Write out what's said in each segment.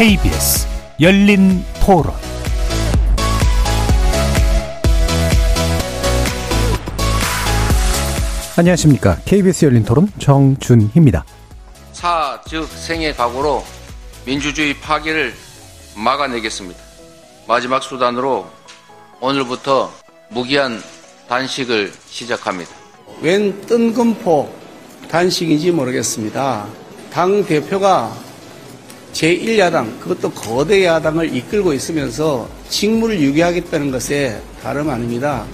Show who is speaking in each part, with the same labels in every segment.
Speaker 1: KBS 열린 토론 안녕하십니까. KBS 열린 토론 정준희입니다.
Speaker 2: 사, 즉 생의 각오로 민주주의 파괴를 막아내겠습니다. 마지막 수단으로 오늘부터 무기한 단식을 시작합니다.
Speaker 3: 웬 뜬금포 단식인지 모르겠습니다. 당 대표가 제1야당, 그것도 거대 야당을 이끌고 있으면서 직무를 유기하겠다는 것에 다름 아닙니다.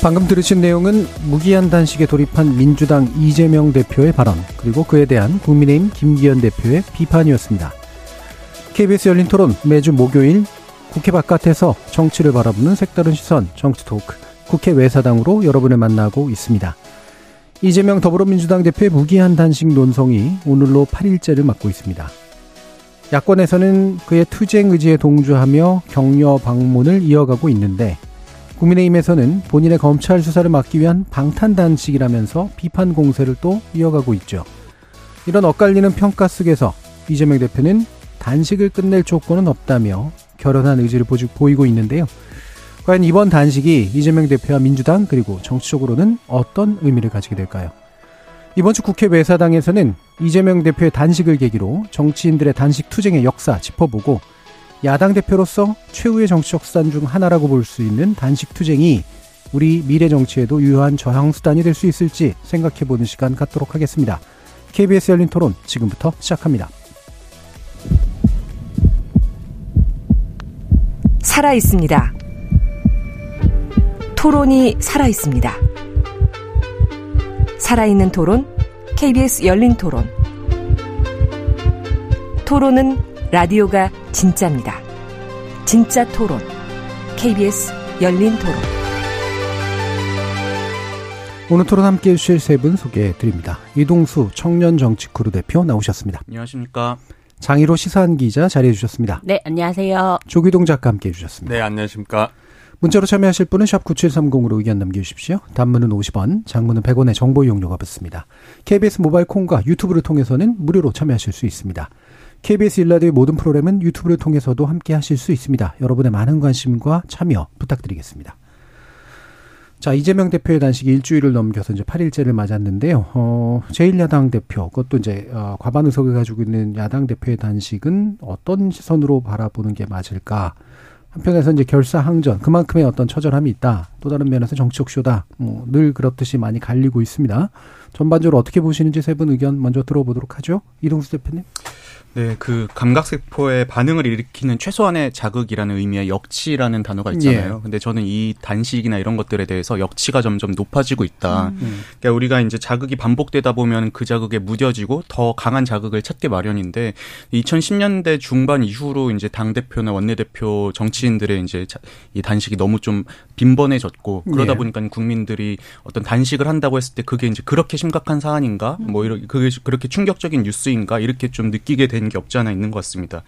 Speaker 1: 방금 들으신 내용은 무기한 단식에 돌입한 민주당 이재명 대표의 발언, 그리고 그에 대한 국민의힘 김기현 대표의 비판이었습니다. KBS 열린 토론 매주 목요일 국회 바깥에서 정치를 바라보는 색다른 시선 정치 토크 국회 외사당으로 여러분을 만나고 있습니다. 이재명 더불어민주당 대표의 무기한 단식 논성이 오늘로 8일째를 맞고 있습니다. 야권에서는 그의 투쟁 의지에 동조하며 격려 방문을 이어가고 있는데 국민의힘에서는 본인의 검찰 수사를 막기 위한 방탄 단식이라면서 비판 공세를 또 이어가고 있죠. 이런 엇갈리는 평가 속에서 이재명 대표는 단식을 끝낼 조건은 없다며 결연한 의지를 보이고 있는데요. 과연 이번 단식이 이재명 대표와 민주당 그리고 정치적으로는 어떤 의미를 가지게 될까요? 이번 주 국회 외사당에서는 이재명 대표의 단식을 계기로 정치인들의 단식 투쟁의 역사 짚어보고 야당 대표로서 최후의 정치적 수단 중 하나라고 볼 수 있는 단식 투쟁이 우리 미래 정치에도 유효한 저항 수단이 될 수 있을지 생각해 보는 시간 갖도록 하겠습니다. KBS 열린 토론 지금부터 시작합니다.
Speaker 4: 살아 있습니다. 토론이 살아 있습니다. 살아있는 토론, KBS 열린 토론. 토론은 라디오가 진짜입니다. 진짜 토론, KBS 열린 토론.
Speaker 1: 오늘 토론 함께 해주실 세 분 소개해 드립니다. 이동수 청년정치크루 대표 나오셨습니다.
Speaker 5: 안녕하십니까.
Speaker 1: 장희로 시사한 기자 자리해 주셨습니다.
Speaker 6: 네, 안녕하세요.
Speaker 1: 조기동 작가 함께 해 주셨습니다.
Speaker 5: 네, 안녕하십니까.
Speaker 1: 문자로 참여하실 분은 샵 9730으로 의견 남겨주십시오. 단문은 50원, 장문은 100원의 정보 이용료가 붙습니다. KBS 모바일 콩과 유튜브를 통해서는 무료로 참여하실 수 있습니다. KBS 일라디오의 모든 프로그램은 유튜브를 통해서도 함께 하실 수 있습니다. 여러분의 많은 관심과 참여 부탁드리겠습니다. 자, 이재명 대표의 단식이 일주일을 넘겨서 이제 8일째를 맞았는데요. 어, 제1야당 대표, 그것도 이제, 어, 과반 의석을 가지고 있는 야당 대표의 단식은 어떤 시선으로 바라보는 게 맞을까? 한편에서 이제 결사 항전 그만큼의 어떤 처절함이 있다. 또 다른 면에서 정치적 쇼다. 뭐 늘 그렇듯이 많이 갈리고 있습니다. 전반적으로 어떻게 보시는지 세 분 의견 먼저 들어보도록 하죠. 이동수 대표님.
Speaker 5: 네, 그 감각세포의 반응을 일으키는 최소한의 자극이라는 의미의 역치라는 단어가 있잖아요. 예. 근데 저는 이 단식이나 이런 것들에 대해서 역치가 점점 높아지고 있다. 음. 그러니까 우리가 이제 자극이 반복되다 보면 그 자극에 무뎌지고 더 강한 자극을 찾게 마련인데 2010년대 중반 이후로 이제 당 대표나 원내 대표 정치인들의 이제 이 단식이 너무 좀 빈번해졌고 그러다 예. 보니까 국민들이 어떤 단식을 한다고 했을 때 그게 이제 그렇게 심각한 사안인가? 뭐 이렇게 그게 그렇게 충격적인 뉴스인가? 이렇게 좀 느끼게 된되 는게 없지 않아 있는 것 같습니다.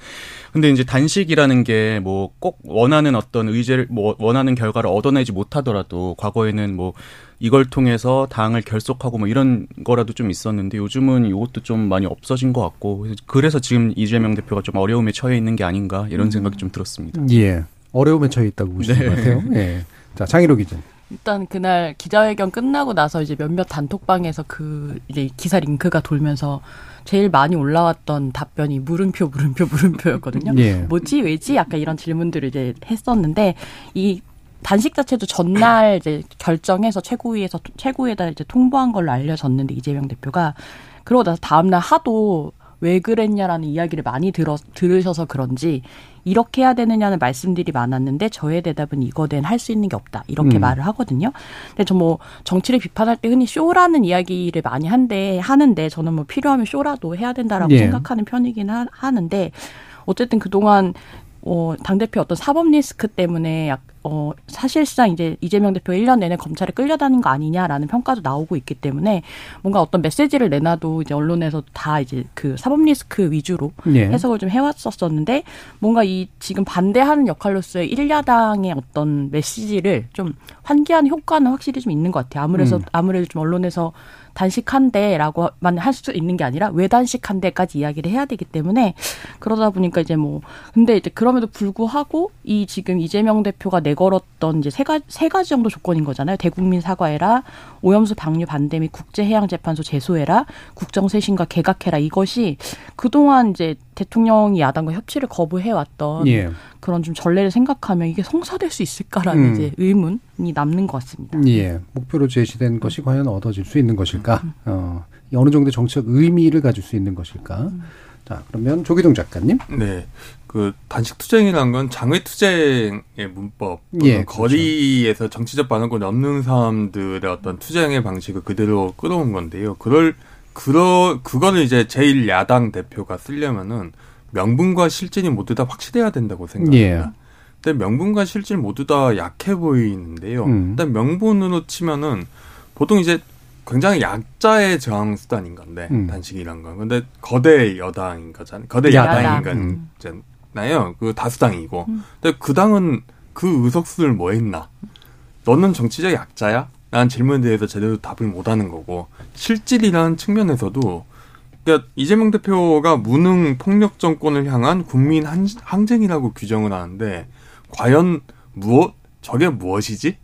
Speaker 5: 근데 이제 단식이라는 게 뭐 꼭 원하는 어떤 의제를 뭐 원하는 결과를 얻어내지 못하더라도 과거에는 뭐 이걸 통해서 당을 결속하고 뭐 이런 거라도 좀 있었는데 요즘은 이것도 좀 많이 없어진 것 같고 그래서 지금 이재명 대표가 좀 어려움에 처해 있는 게 아닌가 이런 음. 생각이 좀 들었습니다.
Speaker 1: 예. 어려움에 처해 있다고 보시는 네. 것 같아요. 예. 자, 장희로 기자.
Speaker 6: 일단 그날 기자회견 끝나고 나서 이제 몇몇 단톡방에서 그 이제 기사 링크가 돌면서 제일 많이 올라왔던 답변이 물음표 물음표 물음표였거든요. 예. 뭐지 왜지 약간 이런 질문들을 이제 했었는데 이 단식 자체도 전날 이제 결정해서 최고위에서 최고위에다 이제 통보한 걸로 알려졌는데 이재명 대표가 그러고 나서 다음날 하도 왜 그랬냐라는 이야기를 많이 들어 들으셔서 그런지 이렇게 해야 되느냐는 말씀들이 많았는데 저의 대답은 이거된 할수 있는 게 없다 이렇게 음. 말을 하거든요. 근데 저 뭐 정치를 비판할 때 흔히 쇼라는 이야기를 많이 한데 하는데 저는 뭐 필요하면 쇼라도 해야 된다라고 예. 생각하는 편이긴 하, 하는데 어쨌든 그동안 어, 당대표 어떤 사법 리스크 때문에 약, 어, 사실상 이제 이재명 대표 1년 내내 검찰에 끌려다닌 거 아니냐라는 평가도 나오고 있기 때문에 뭔가 어떤 메시지를 내놔도 이제 언론에서 다 이제 그 사법 리스크 위주로 네. 해석을 좀 해왔었었는데 뭔가 이 지금 반대하는 역할로서의 1야당의 어떤 메시지를 좀 환기하는 효과는 확실히 좀 있는 것 같아요. 아무래도, 음. 아무래도 좀 언론에서 단식한대라고만 할 수 있는 게 아니라 왜 단식한대까지 이야기를 해야 되기 때문에 그러다 보니까 이제 뭐 근데 이제 그럼에도 불구하고 이 지금 이재명 대표가 내걸었던 이제 세 가지 세 가지 정도 조건인 거잖아요. 대국민 사과해라, 오염수 방류 반대 및 국제해양재판소 제소해라, 국정쇄신과 개각해라 이것이 그동안 이제 대통령이 야당과 협치를 거부해 왔던 예. 그런 좀 전례를 생각하면 이게 성사될 수 있을까라는 음. 이제 의문이 남는 것 같습니다.
Speaker 1: 예, 목표로 제시된 것이 과연 얻어질 수 있는 것일까? 음. 어, 어느 정도의 정치적 의미를 가질 수 있는 것일까? 음. 자, 그러면 조기동 작가님.
Speaker 7: 네. 그 단식 투쟁이라는 건 장외 투쟁의 문법, 예, 그렇죠. 거리에서 정치적 반응권이 없는 사람들의 어떤 투쟁의 방식을 그대로 끌어온 건데요. 그럴 그러 그거를 이제 제일 야당 대표가 쓰려면은 명분과 실질이 모두 다 확실해야 된다고 생각합니다. 예. 근데 명분과 실질 모두 다 약해 보이는데요. 음. 일단 명분으로 치면은 보통 이제 굉장히 약자의 저항 수단인 건데 음. 단식이란 건. 근데 거대 여당인 거잖아요. 거대 야당인 거잖아요. 음. 그 다수당이고. 음. 근데 그 당은 그 의석수를 뭐 했나? 너는 정치적 약자야? 라는 질문에 대해서 제대로 답을 못 하는 거고 실질이라는 측면에서도 그러니까 이재명 대표가 무능 폭력 정권을 향한 국민 항쟁이라고 규정을 하는데 과연 무엇 저게 무엇이지?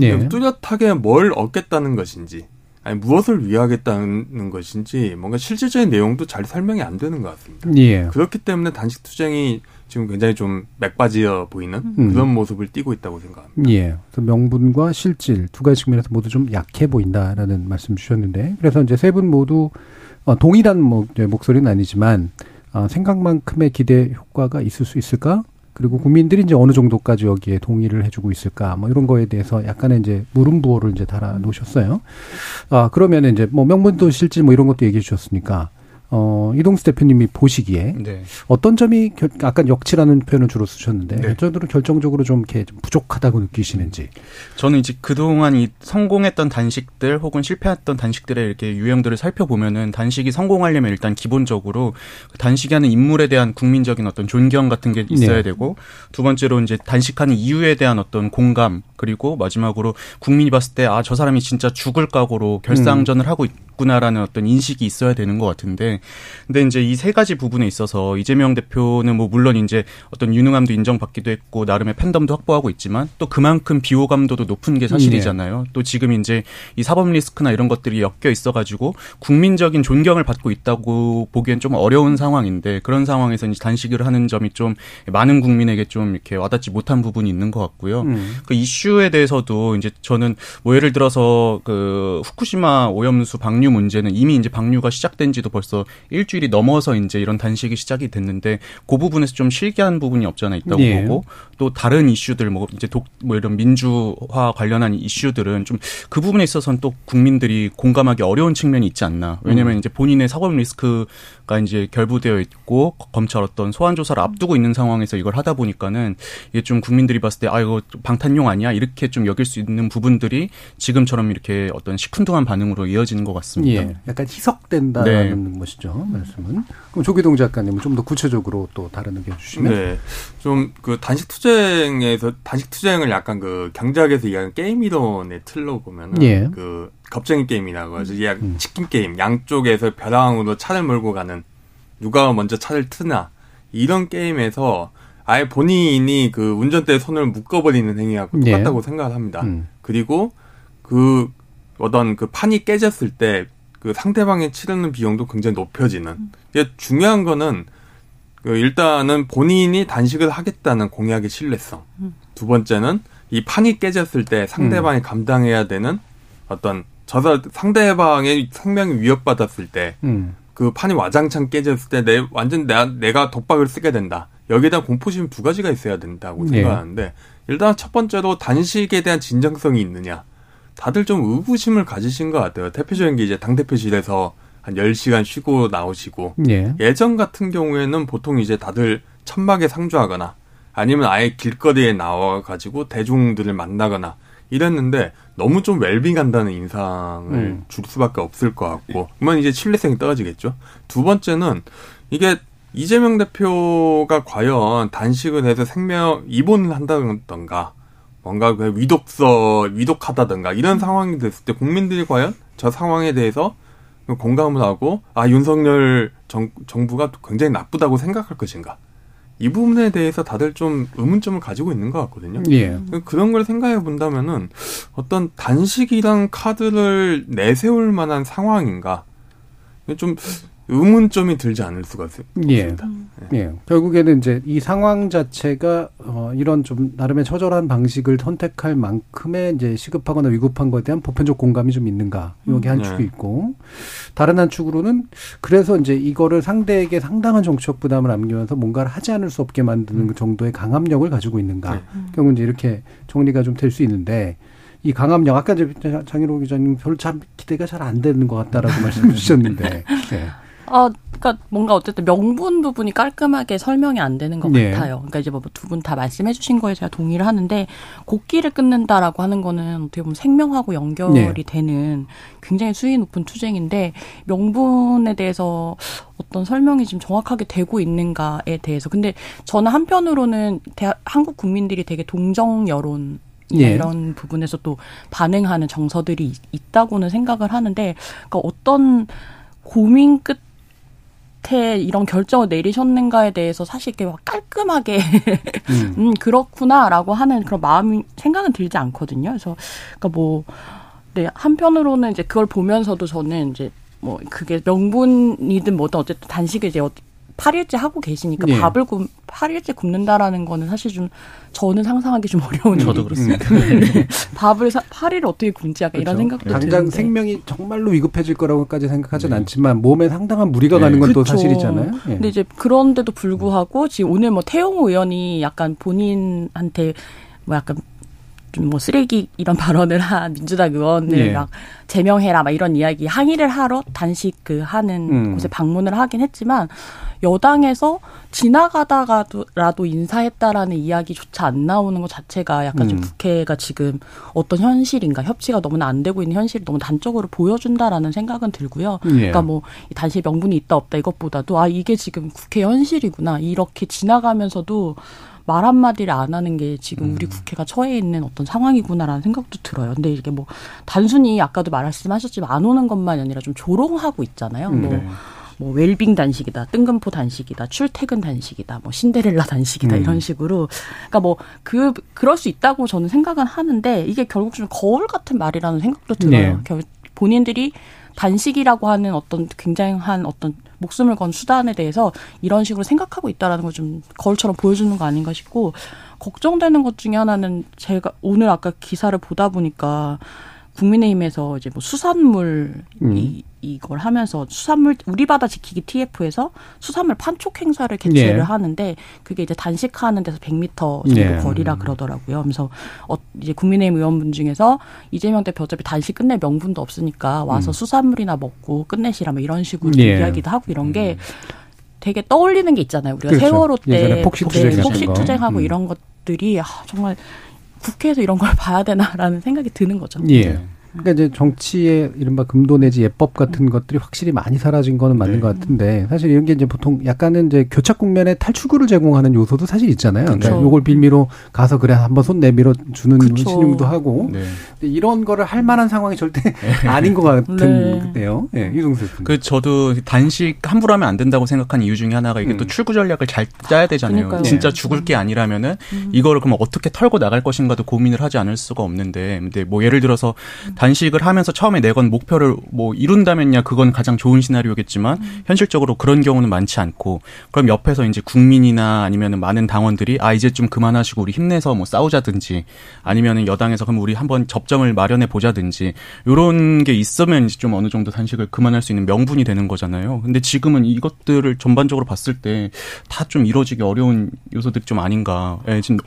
Speaker 7: 네. 뚜렷하게 뭘 얻겠다는 것인지 아니 무엇을 위하겠다는 것인지 뭔가 실질적인 내용도 잘 설명이 안 되는 것 같습니다. 예. 그렇기 때문에 단식 투쟁이 지금 굉장히 좀 맥빠지어 보이는 음. 그런 모습을 띠고 있다고 생각합니다.
Speaker 1: 예. 명분과 실질 두 가지 측면에서 모두 좀 약해 보인다라는 말씀 주셨는데 그래서 이제 세 분 모두 어, 동일한 뭐, 목소리는 아니지만 어, 생각만큼의 기대 효과가 있을 수 있을까? 그리고 국민들이 이제 어느 정도까지 여기에 동의를 해주고 있을까? 뭐 이런 거에 대해서 약간의 이제 물음부호를 이제 달아 놓으셨어요. 아, 그러면 이제 뭐 명분도 실질 뭐 이런 것도 얘기해 주셨으니까 어, 이동수 대표님이 보시기에 네. 어떤 점이 결, 약간 역치라는 표현을 주로 쓰셨는데 네. 어쩌로 결정적으로 좀 이렇게 좀 부족하다고 느끼시는지.
Speaker 5: 저는 이제 그동안 이 성공했던 단식들 혹은 실패했던 단식들의 이렇게 유형들을 살펴보면은 단식이 성공하려면 일단 기본적으로 그 단식이 하는 인물에 대한 국민적인 어떤 존경 같은 게 있어야 네. 되고 두 번째로 이제 단식하는 이유에 대한 어떤 공감 그리고 마지막으로 국민이 봤을 때 아 저 사람이 진짜 죽을 각오로 결상전을 음. 하고 있구나라는 어떤 인식이 있어야 되는 것 같은데 근데 이제 이 세 가지 부분에 있어서 이재명 대표는 뭐 물론 이제 어떤 유능함도 인정받기도 했고 나름의 팬덤도 확보하고 있지만 또 그만큼 비호감도도 높은 게 사실이잖아요. 네. 또 지금 이제 이 사법 리스크나 이런 것들이 엮여 있어가지고 국민적인 존경을 받고 있다고 보기엔 좀 어려운 상황인데 그런 상황에서 이제 단식을 하는 점이 좀 많은 국민에게 좀 이렇게 와닿지 못한 부분이 있는 것 같고요. 음. 그 이슈에 대해서도 이제 저는 뭐 예를 들어서 그 후쿠시마 오염수 방류 문제는 이미 이제 방류가 시작된 지도 벌써 일주일이 넘어서 이제 이런 단식이 시작이 됐는데 그 부분에서 좀 실기한 부분이 없잖아 있다고 예. 보고 또 다른 이슈들 뭐 이제 독 뭐 이런 민주화 관련한 이슈들은 좀 그 부분에 있어서는 또 국민들이 공감하기 어려운 측면이 있지 않나. 왜냐하면 음. 이제 본인의 사법 리스크가 이제 결부되어 있고 검찰 어떤 소환 조사를 앞두고 있는 상황에서 이걸 하다 보니까는 이게 좀 국민들이 봤을 때 아 이거 방탄용 아니야 이렇게 좀 여길 수 있는 부분들이 지금처럼 이렇게 어떤 시큰둥한 반응으로 이어지는 것 같습니다. 예.
Speaker 1: 약간 희석된다는 네. 것이 죠 말씀은. 그럼 조기동 작가님은 좀 더 구체적으로 또 다른 의견 주시면. 네.
Speaker 7: 좀 그 단식 투쟁에서 단식 투쟁을 약간 그 경제학에서 이야기하는 게임 이론의 틀로 보면은 예. 그 겁쟁이 게임이라고 하죠. 음. 음. 치킨 게임 양쪽에서 벼랑으로 차를 몰고 가는 누가 먼저 차를 트나 이런 게임에서 아예 본인이 그 운전대에 손을 묶어버리는 행위하고 예. 똑같다고 예. 생각을 합니다. 음. 그리고 그 어떤 그 판이 깨졌을 때 그 상대방이 치르는 비용도 굉장히 높여지는. 음. 중요한 거는 그 일단은 본인이 단식을 하겠다는 공약의 신뢰성. 음. 두 번째는 이 판이 깨졌을 때 상대방이 음. 감당해야 되는 어떤 저서 상대방의 생명이 위협받았을 때그 음. 판이 와장창 깨졌을 때 내 완전 내가, 내가 독박을 쓰게 된다. 여기에 대한 공포심 두 가지가 있어야 된다고 네. 생각하는데 일단 첫 번째로 단식에 대한 진정성이 있느냐. 다들 좀 의구심을 가지신 것 같아요. 대표적인 게 이제 당대표실에서 한 10시간 쉬고 나오시고 예. 예전 같은 경우에는 보통 이제 다들 천막에 상주하거나 아니면 아예 길거리에 나와 가지고 대중들을 만나거나 이랬는데 너무 좀 웰빙한다는 인상을 음. 줄 수밖에 없을 것 같고 그러면 이제 신뢰성이 떨어지겠죠. 두 번째는 이게 이재명 대표가 과연 단식을 해서 생명 입원을 한다던가 뭔가 그 위독서 위독하다던가 이런 상황이 됐을 때 국민들이 과연 저 상황에 대해서 공감을 하고 아 윤석열 정, 정부가 굉장히 나쁘다고 생각할 것인가 이 부분에 대해서 다들 좀 의문점을 가지고 있는 것 같거든요. 예. 그런 걸 생각해 본다면은 어떤 단식이랑 카드를 내세울 만한 상황인가 좀 의문점이 들지 않을 수가
Speaker 1: 예. 없습니다. 예. 예. 결국에는 이제 이 상황 자체가 어 이런 좀 나름의 처절한 방식을 선택할 만큼의 이제 시급하거나 위급한 것에 대한 보편적 공감이 좀 있는가. 여기 한 음. 축이 있고 다른 한 축으로는 그래서 이제 이거를 상대에게 상당한 정치적 부담을 안기면서 뭔가를 하지 않을 수 없게 만드는 음. 정도의 강압력을 가지고 있는가. 네. 결국 이제 이렇게 정리가 좀 될 수 있는데 이 강압력 아까 이제 장일호 기자님 별로 참 기대가 잘 안 되는 것 같다라고 말씀해 주셨는데. 네.
Speaker 6: 어, 그러니까 뭔가 어쨌든 명분 부분이 깔끔하게 설명이 안 되는 것 네. 같아요. 그러니까 이제 뭐 두 분 다 말씀해주신 거에 제가 동의를 하는데 곡기를 끊는다라고 하는 거는 어떻게 보면 생명하고 연결이 네. 되는 굉장히 수위 높은 투쟁인데 명분에 대해서 어떤 설명이 지금 정확하게 되고 있는가에 대해서 근데 저는 한편으로는 대한, 한국 국민들이 되게 동정 여론 예. 이런 부분에서 또 반응하는 정서들이 있다고는 생각을 하는데 그러니까 어떤 고민 끝 끝에 이런 결정을 내리셨는가에 대해서 사실 이렇게 막 깔끔하게 음. 음 그렇구나라고 하는 그런 마음이 생각은 들지 않거든요. 그래서 그러니까 뭐 네, 한편으로는 이제 그걸 보면서도 저는 이제 뭐 그게 명분이든 뭐든 어쨌든 단식을 이제 8일째 하고 계시니까 네. 밥을 굽, 8일째 굽는다라는 거는 사실 좀 저는 상상하기 좀 어려운
Speaker 5: 저도 그렇습니다.
Speaker 6: 네. 밥을 사, 8일 어떻게 굶지 약간 그렇죠. 이런 생각도
Speaker 1: 당장
Speaker 6: 드는데.
Speaker 1: 생명이 정말로 위급해질 거라고까지 생각하진 네. 않지만 몸에 상당한 무리가 네. 가는 건또 그렇죠. 사실이잖아요. 예.
Speaker 6: 근데 이제 그런데도 불구하고 지금 오늘 뭐 태용호 의원이 약간 본인한테 뭐 약간 좀뭐 쓰레기 이런 발언을 한 민주당 의원을 예. 막 제명해라 막 이런 이야기 항의를 하러 단식 그 하는 음. 곳에 방문을 하긴 했지만 여당에서 지나가다가라도 인사했다라는 이야기조차 안 나오는 것 자체가 약간 음. 좀 국회가 지금 어떤 현실인가 협치가 너무나 안 되고 있는 현실을 너무 단적으로 보여준다라는 생각은 들고요. 예. 그러니까 뭐 단식 명분이 있다 없다 이것보다도 아 이게 지금 국회 현실이구나 이렇게 지나가면서도 말 한마디를 안 하는 게 지금 우리 음. 국회가 처해 있는 어떤 상황이구나라는 생각도 들어요. 근데 이게 뭐 단순히 아까도 말씀하셨지만 안 오는 것만 아니라 좀 조롱하고 있잖아요. 뭐 네. 뭐 웰빙 단식이다, 뜬금포 단식이다, 출퇴근 단식이다, 뭐 신데렐라 단식이다 음. 이런 식으로 그러니까 뭐 그 그럴 수 있다고 저는 생각은 하는데 이게 결국 좀 거울 같은 말이라는 생각도 들어요. 네. 본인들이 단식이라고 하는 어떤 굉장한 어떤 목숨을 건 수단에 대해서 이런 식으로 생각하고 있다라는 걸 좀 거울처럼 보여주는 거 아닌가 싶고 걱정되는 것 중에 하나는 제가 오늘 아까 기사를 보다 보니까 국민의힘에서 이제 뭐 수산물 음. 이 이걸 하면서 수산물 우리 바다 지키기 TF에서 수산물 판촉 행사를 개최를 예. 하는데 그게 이제 단식하는 데서 100m 정도 예. 거리라 그러더라고요. 그래서 어 이제 국민의힘 의원분 중에서 이재명 대표 어차피 단식 끝낼 명분도 없으니까 와서 음. 수산물이나 먹고 끝내시라 뭐 이런 식으로 예. 이야기도 하고 이런 게 음. 되게 떠올리는 게 있잖아요. 우리가 그렇죠. 세월호 때 폭식, 폭식 투쟁하고 음. 이런 것들이 아, 정말 국회에서 이런 걸 봐야 되나라는 생각이 드는 거죠.
Speaker 1: 예. 그러니까 이제 정치의 이른바 금도 내지 예법 같은 것들이 확실히 많이 사라진 거는 맞는 네. 것 같은데 사실 이런 게 이제 보통 약간은 이제 교착 국면에 탈출구를 제공하는 요소도 사실 있잖아요. 그러니까 그렇죠. 요걸 빌미로 가서 그래 한번 손 내밀어 주는 그렇죠. 신용도 하고 네. 이런 거를 할 만한 상황이 절대 네. 아닌 것 같은데요. 네. 네. 이동수
Speaker 5: 그 저도 단식 함부로 하면 안 된다고 생각하는 이유 중에 하나가 이게 음. 또 출구 전략을 잘 짜야 되잖아요. 그러니까요. 진짜 죽을 게 아니라면은 음. 이거를 그럼 어떻게 털고 나갈 것인가도 고민을 하지 않을 수가 없는데 근데 뭐 예를 들어서 음. 단식을 하면서 처음에 내건 목표를 뭐 이룬다면야 그건 가장 좋은 시나리오겠지만 음. 현실적으로 그런 경우는 많지 않고 그럼 옆에서 이제 국민이나 아니면은 많은 당원들이 아 이제 좀 그만하시고 우리 힘내서 뭐 싸우자든지 아니면은 여당에서 그럼 우리 한번 접점을 마련해 보자든지 요런 게 있으면 이제 좀 어느 정도 단식을 그만할 수 있는 명분이 되는 거잖아요. 근데 지금은 이것들을 전반적으로 봤을 때 다 좀 이루어지기 어려운 요소들이 좀 아닌가. 예, 지금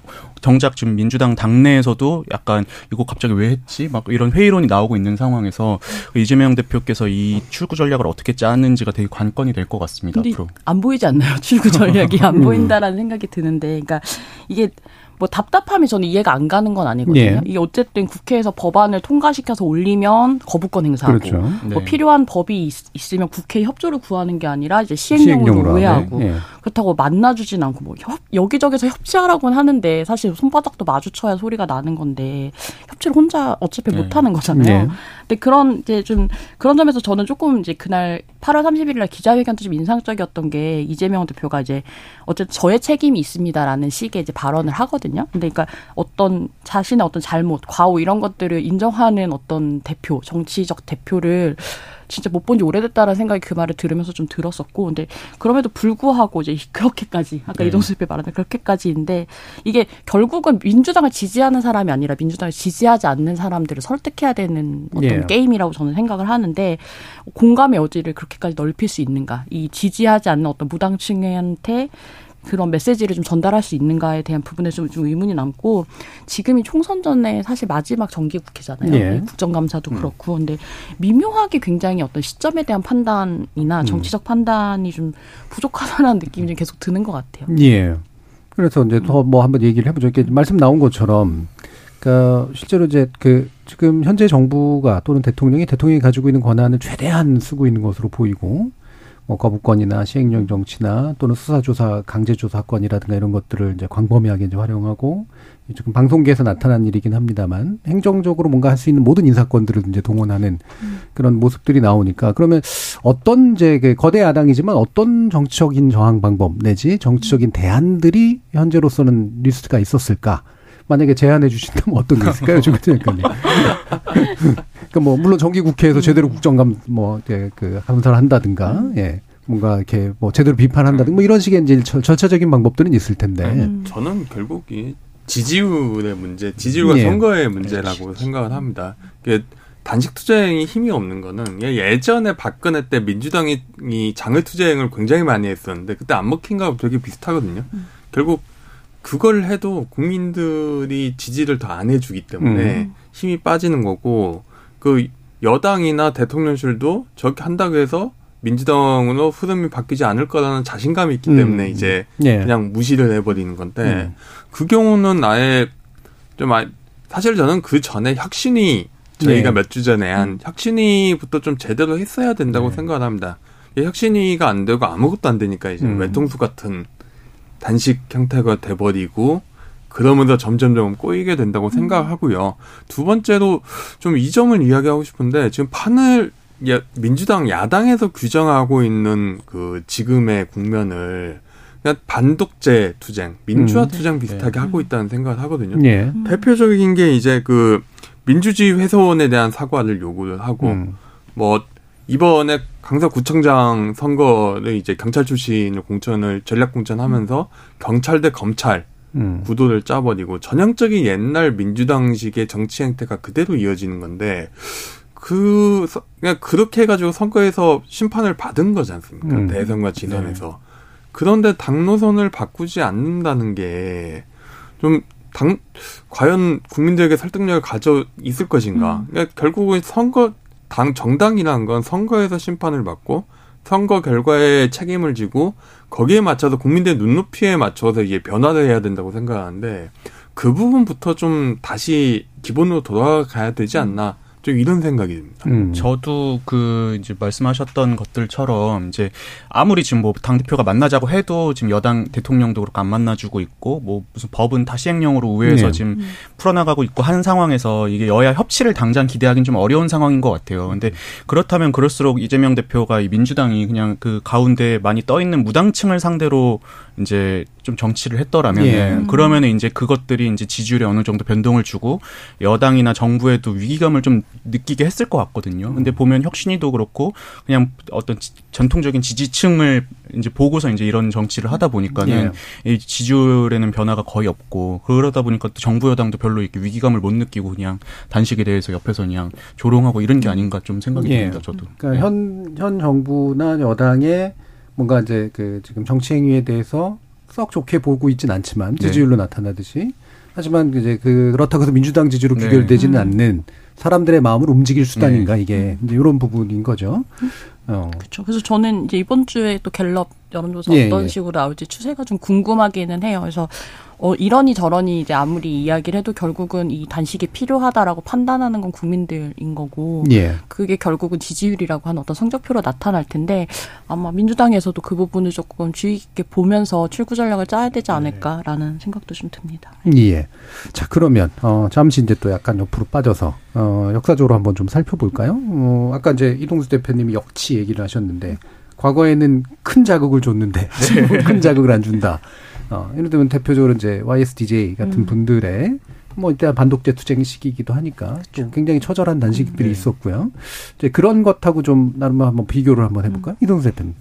Speaker 5: 정작 지금 민주당 당내에서도 약간 이거 갑자기 왜 했지? 막 이런 회의론이 나오고 있는 상황에서 이재명 대표께서 이 출구 전략을 어떻게 짜는지가 되게 관건이 될 것 같습니다.
Speaker 6: 앞으로. 안 보이지 않나요? 출구 전략이 안 음. 보인다라는 생각이 드는데, 그러니까 이게 뭐 답답함이 저는 이해가 안 가는 건 아니거든요. 예. 이게 어쨌든 국회에서 법안을 통과시켜서 올리면 거부권 행사하고 그렇죠. 뭐 네. 뭐 필요한 법이 있, 으면 국회 협조를 구하는 게 아니라 이제 시행령으로 오해하고 예. 그렇다고 만나주진 않고 뭐 협, 여기저기서 협치하라고는 하는데 사실 손바닥도 마주쳐야 소리가 나는 건데 협치를 혼자 어차피 네. 못 하는 거잖아요. 네. 근데 그런 이제 좀 그런 점에서 저는 조금 이제 그날 8월 31일 날 기자회견 때좀 인상적이었던 게 이재명 대표가 이제 어쨌든 저의 책임이 있습니다라는 식의 이제 발언을 하거든요. 근데 그러니까 어떤 자신의 어떤 잘못, 과오 이런 것들을 인정하는 어떤 대표, 정치적 대표를 진짜 못 본 지 오래됐다라는 생각이 그 말을 들으면서 좀 들었었고 근데 그럼에도 불구하고 이제 그렇게까지 아까 네. 이동수 대표 말하는 그렇게까지인데 이게 결국은 민주당을 지지하는 사람이 아니라 민주당을 지지하지 않는 사람들을 설득해야 되는 어떤 예. 게임이라고 저는 생각을 하는데 공감의 여지를 그렇게까지 넓힐 수 있는가 이 지지하지 않는 어떤 무당층한테 그런 메시지를 좀 전달할 수 있는가에 대한 부분에 좀, 좀 의문이 남고 지금이 총선 전에 사실 마지막 정기 국회잖아요. 예. 국정감사도 음. 그렇고 근데 미묘하게 굉장히 어떤 시점에 대한 판단이나 음. 정치적 음. 판단이 좀 부족하다는 느낌이 좀 계속 드는 것 같아요.
Speaker 1: 예. 그래서 이제 더 뭐 한번 얘기를 해보죠. 이렇게 말씀 나온 것처럼 그러니까 실제로 이제 그 지금 현재 정부가 또는 대통령이 대통령이 가지고 있는 권한을 최대한 쓰고 있는 것으로 보이고 뭐 거부권이나 시행령 정치나 또는 수사조사 강제조사권이라든가 이런 것들을 이제 광범위하게 이제 활용하고 지금 방송계에서 나타난 일이긴 합니다만 행정적으로 뭔가 할 수 있는 모든 인사권들을 이제 동원하는 음. 그런 모습들이 나오니까 그러면 어떤 이제 그 거대 야당이지만 어떤 정치적인 저항 방법 내지 정치적인 대안들이 현재로서는 리스트가 있었을까? 만약에 제안해 주신다면 어떤 게 있을까요, 주변 장관님? 그러니까 뭐 물론 정기 국회에서 제대로 국정감 뭐그 감사를 한다든가, 음. 예. 뭔가 이렇게 뭐 제대로 비판한다든가 뭐 이런 식의 이제 절차적인 방법들은 있을 텐데.
Speaker 7: 음. 저는 결국 이 지지율의 문제, 지지율과 예. 선거의 문제라고 네. 생각을 합니다. 그 단식 투쟁이 힘이 없는 거는 예전에 박근혜 때 민주당이 장외 투쟁을 굉장히 많이 했었는데 그때 안 먹힌 거하고 되게 비슷하거든요. 음. 결국 그걸 해도 국민들이 지지를 더 안 해주기 때문에 음. 힘이 빠지는 거고 그 여당이나 대통령실도 저렇게 한다고 해서 민주당으로 흐름이 바뀌지 않을 거라는 자신감이 있기 때문에 음. 이제 예. 그냥 무시를 해버리는 건데 음. 그 경우는 아예 좀 아, 사실 저는 그 전에 혁신이 저희가 네. 몇주 전에 한 음. 혁신이부터 좀 제대로 했어야 된다고 네. 생각을 합니다. 혁신이가 안 되고 아무것도 안 되니까 이제 음. 외통수 같은 단식 형태가 돼버리고 그러면서 점점점 꼬이게 된다고 생각하고요. 두 번째로 좀 이 점을 이야기하고 싶은데 지금 판을 민주당 야당에서 규정하고 있는 그 지금의 국면을 그냥 반독재 투쟁, 민주화 음. 투쟁 비슷하게 네. 하고 있다는 생각을 하거든요. 네. 대표적인 게 이제 그 민주주의 훼손에 대한 사과를 요구를 하고 음. 뭐 이번에 강서구청장 선거를 이제 경찰 출신을 공천을 전략 공천하면서 경찰 대 검찰 음. 구도를 짜버리고 전형적인 옛날 민주당식의 정치 행태가 그대로 이어지는 건데 그 그냥 그렇게 해가지고 선거에서 심판을 받은 거지 않습니까 음. 대선과 지선에서 네. 그런데 당 노선을 바꾸지 않는다는 게좀 당 과연 국민들에게 설득력을 가져 있을 것인가? 음. 그러니까 결국은 선거 당 정당이라는 건 선거에서 심판을 받고 선거 결과에 책임을 지고 거기에 맞춰서 국민들의 눈높이에 맞춰서 이게 변화를 해야 된다고 생각하는데 그 부분부터 좀 다시 기본으로 돌아가야 되지 않나 좀 이런 생각이 듭니다.
Speaker 5: 음. 저도 그 이제 말씀하셨던 것들처럼 이제 아무리 지금 뭐 당 대표가 만나자고 해도 지금 여당 대통령도 그렇게 안 만나주고 있고 뭐 무슨 법은 다 시행령으로 우회해서 네. 지금 음. 풀어나가고 있고 하는 상황에서 이게 여야 협치를 당장 기대하기는 좀 어려운 상황인 것 같아요. 근데 그렇다면 그럴수록 이재명 대표가 이 민주당이 그냥 그 가운데 많이 떠 있는 무당층을 상대로 이제 좀 정치를 했더라면 예. 그러면은 이제 그것들이 이제 지지율에 어느 정도 변동을 주고 여당이나 정부에도 위기감을 좀 느끼게 했을 것 같거든요. 근데 보면 혁신이도 그렇고 그냥 어떤 전통적인 지지층을 이제 보고서 이제 이런 정치를 하다 보니까는 예. 이 지지율에는 변화가 거의 없고 그러다 보니까 또 정부 여당도 별로 이렇게 위기감을 못 느끼고 그냥 단식에 대해서 옆에서 그냥 조롱하고 이런 게 아닌가 좀 생각이 예. 듭니다. 저도.
Speaker 1: 그러니까 현, 현 정부나 여당의 뭔가 이제 그 지금 정치 행위에 대해서 썩 좋게 보고 있지는 않지만 네. 지지율로 네. 나타나듯이 하지만 이제 그 그렇다고 해서 민주당 지지로 네. 않는 사람들의 마음을 움직일 수단인가 네. 이게 이제 이런 부분인 거죠.
Speaker 6: 어. 그렇죠. 그래서 저는 이제 이번 주에 또 갤럽 여론조사 예, 어떤 예. 식으로 나올지 추세가 좀 궁금하기는 해요. 그래서 어, 이러니 저러니 이제 아무리 이야기를 해도 결국은 이 단식이 필요하다라고 판단하는 건 국민들인 거고 예. 그게 결국은 지지율이라고 하는 어떤 성적표로 나타날 텐데 아마 민주당에서도 그 부분을 조금 주의 깊게 보면서 출구 전략을 짜야 되지 않을까라는 네. 생각도 좀 듭니다.
Speaker 1: 예. 자 그러면 어, 잠시 이제 또 약간 옆으로 빠져서 어, 역사적으로 한번 좀 살펴볼까요? 어, 아까 이제 이동수 대표님이 역치 얘기를 하셨는데 과거에는 큰 자극을 줬는데 네. 큰 자극을 안 준다. 어, 예를 들면 대표적으로 이제 YSDJ 같은 음. 분들의 뭐 이때 반독재 투쟁 시기이기도 하니까 그렇죠. 굉장히 처절한 단식들이 네. 있었고요. 이제 그런 것하고 좀 나름 한번 비교를 한번 해볼까요? 음. 이동수 대표님.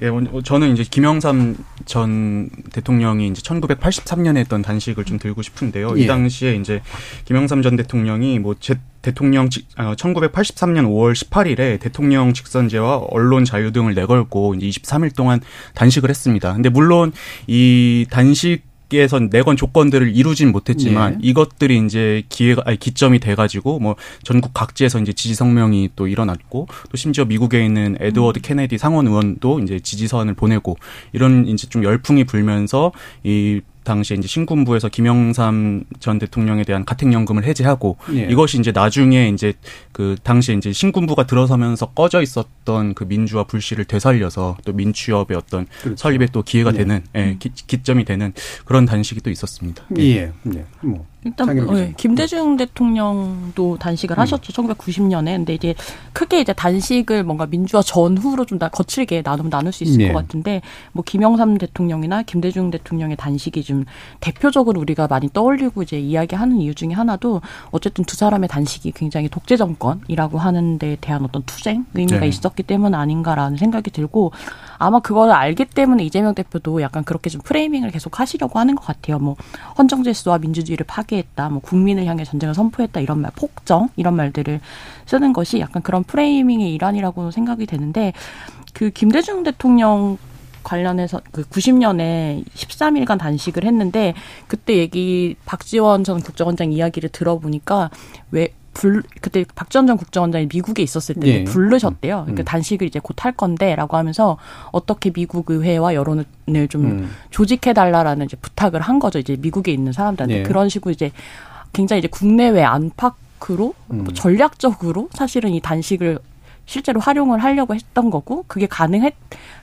Speaker 5: 예, 저는 이제 김영삼 전 대통령이 이제 1983년에 했던 단식을 좀 들고 싶은데요. 예. 이 당시에 이제 김영삼 전 대통령이 뭐 제 대통령 직, 어, 1983년 5월 18일에 대통령 직선제와 언론 자유 등을 내걸고 이제 23일 동안 단식을 했습니다. 근데 물론 이 단식 에서 내건 조건들을 이루진 못했지만 예. 이것들이 이제 기회가 아니 기점이 돼가지고 뭐 전국 각지에서 이제 지지 성명이 또 일어났고 또 심지어 미국에 있는 에드워드 음. 케네디 상원 의원도 이제 지지선을 보내고 이런 이제 좀 열풍이 불면서 이 당시에 이제 신군부에서 김영삼 전 대통령에 대한 가택연금을 해제하고 예. 이것이 이제 나중에 이제 그 당시에 이제 신군부가 들어서면서 꺼져 있었던 그 민주화 불씨를 되살려서 또 민취업의 어떤 그렇죠. 설립에 또 기회가 예. 되는 예, 기, 기점이 되는 그런 단식이 또 있었습니다.
Speaker 1: 예. 예. 뭐
Speaker 6: 일단 네, 김대중 대통령도 단식을 음. 하셨죠. 1990년에. 근데 이제 크게 이제 단식을 뭔가 민주화 전후로 좀다 거칠게 나누면 나눌 수 있을 네. 것 같은데 뭐 김영삼 대통령이나 김대중 대통령의 단식이 좀 대표적으로 우리가 많이 떠올리고 이제 이야기하는 이유 중에 하나도 어쨌든 두 사람의 단식이 굉장히 독재 정권이라고 하는 데 대한 어떤 투쟁 의미가 네. 있었기 때문 아닌가라는 생각이 들고 아마 그걸 알기 때문에 이재명 대표도 약간 그렇게 좀 프레이밍을 계속 하시려고 하는 것 같아요. 뭐 헌정 질서와 민주주의를 파괴 파괴했다, 뭐 국민을 향해 전쟁을 선포했다 이런 말, 폭정 이런 말들을 쓰는 것이 약간 그런 프레이밍의 일환이라고 생각이 되는데 그 김대중 대통령 관련해서 그 90년에 13일간 단식을 했는데 그때 얘기 박지원 전 국정원장 이야기를 들어보니까 왜 불, 그때 박지원 전 국정원장이 미국에 있었을 때 네. 부르셨대요. 그러니까 음. 단식을 이제 곧 할 건데라고 하면서 어떻게 미국 의회와 여론을 좀 음. 조직해 달라라는 이제 부탁을 한 거죠. 이제 미국에 있는 사람들한테 네. 그런 식으로 이제 굉장히 이제 국내외 안팎 으로 음. 뭐 전략적으로 사실은 이 단식을 실제로 활용을 하려고 했던 거고 그게 가능했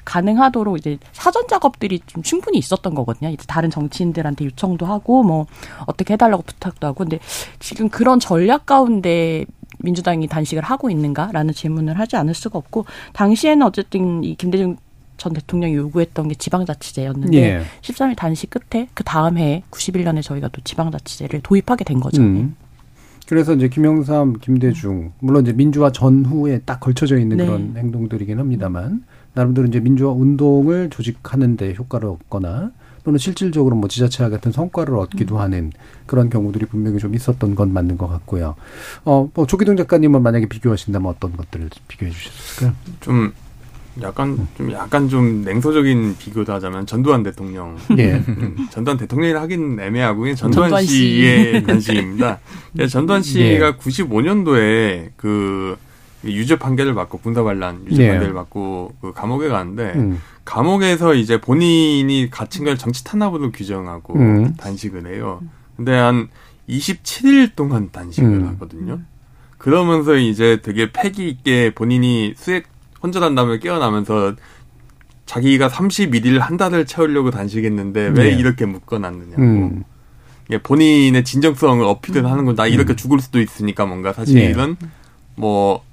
Speaker 6: 가능하도록 이제 사전 작업들이 좀 충분히 있었던 거거든요. 이제 다른 정치인들한테 요청도 하고 뭐 어떻게 해달라고 부탁도 하고 근데 지금 그런 전략 가운데 민주당이 단식을 하고 있는가라는 질문을 하지 않을 수가 없고 당시에는 어쨌든 이 김대중 전 대통령이 요구했던 게 지방자치제였는데 예. 13일 단식 끝에 그 다음 해에 91년에 저희가 또 지방자치제를 도입하게 된 거죠. 음.
Speaker 1: 그래서 이제 김영삼, 김대중 물론 이제 민주화 전후에 딱 걸쳐져 있는 네. 그런 행동들이긴 합니다만 나름대로 이제 민주화 운동을 조직하는데 효과를 얻거나 또는 실질적으로 뭐 지자체와 같은 성과를 얻기도 음. 하는 그런 경우들이 분명히 좀 있었던 건 맞는 것 같고요. 어, 뭐 조기동 작가님은 만약에 비교하신다면 어떤 것들을 비교해 주셨을까요?
Speaker 7: 좀 약간 좀 약간 좀 냉소적인 비교도 하자면 전두환 대통령. 예. 음, 전두환 대통령이라 하긴 애매하고 전두환, 전두환 씨의 관심입니다. 예, 전두환 씨가 예. 95년도에 그 유죄 판결을 받고 군사 반란 유죄 예. 판결을 받고 그 감옥에 가는데 음. 감옥에서 이제 본인이 갇힌 걸 정치 탄압으로 규정하고 음. 단식을 해요. 근데 한 27일 동안 단식을 음. 하거든요. 그러면서 이제 되게 패기 있게 본인이 수액 혼자한 다음에 깨어나면서 자기가 31일 한 달을 채우려고 단식했는데 왜 네. 이렇게 묶어놨느냐고. 음. 본인의 진정성을 어필을 하는 건 나 이렇게 음. 죽을 수도 있으니까 뭔가 사실은 네. 뭐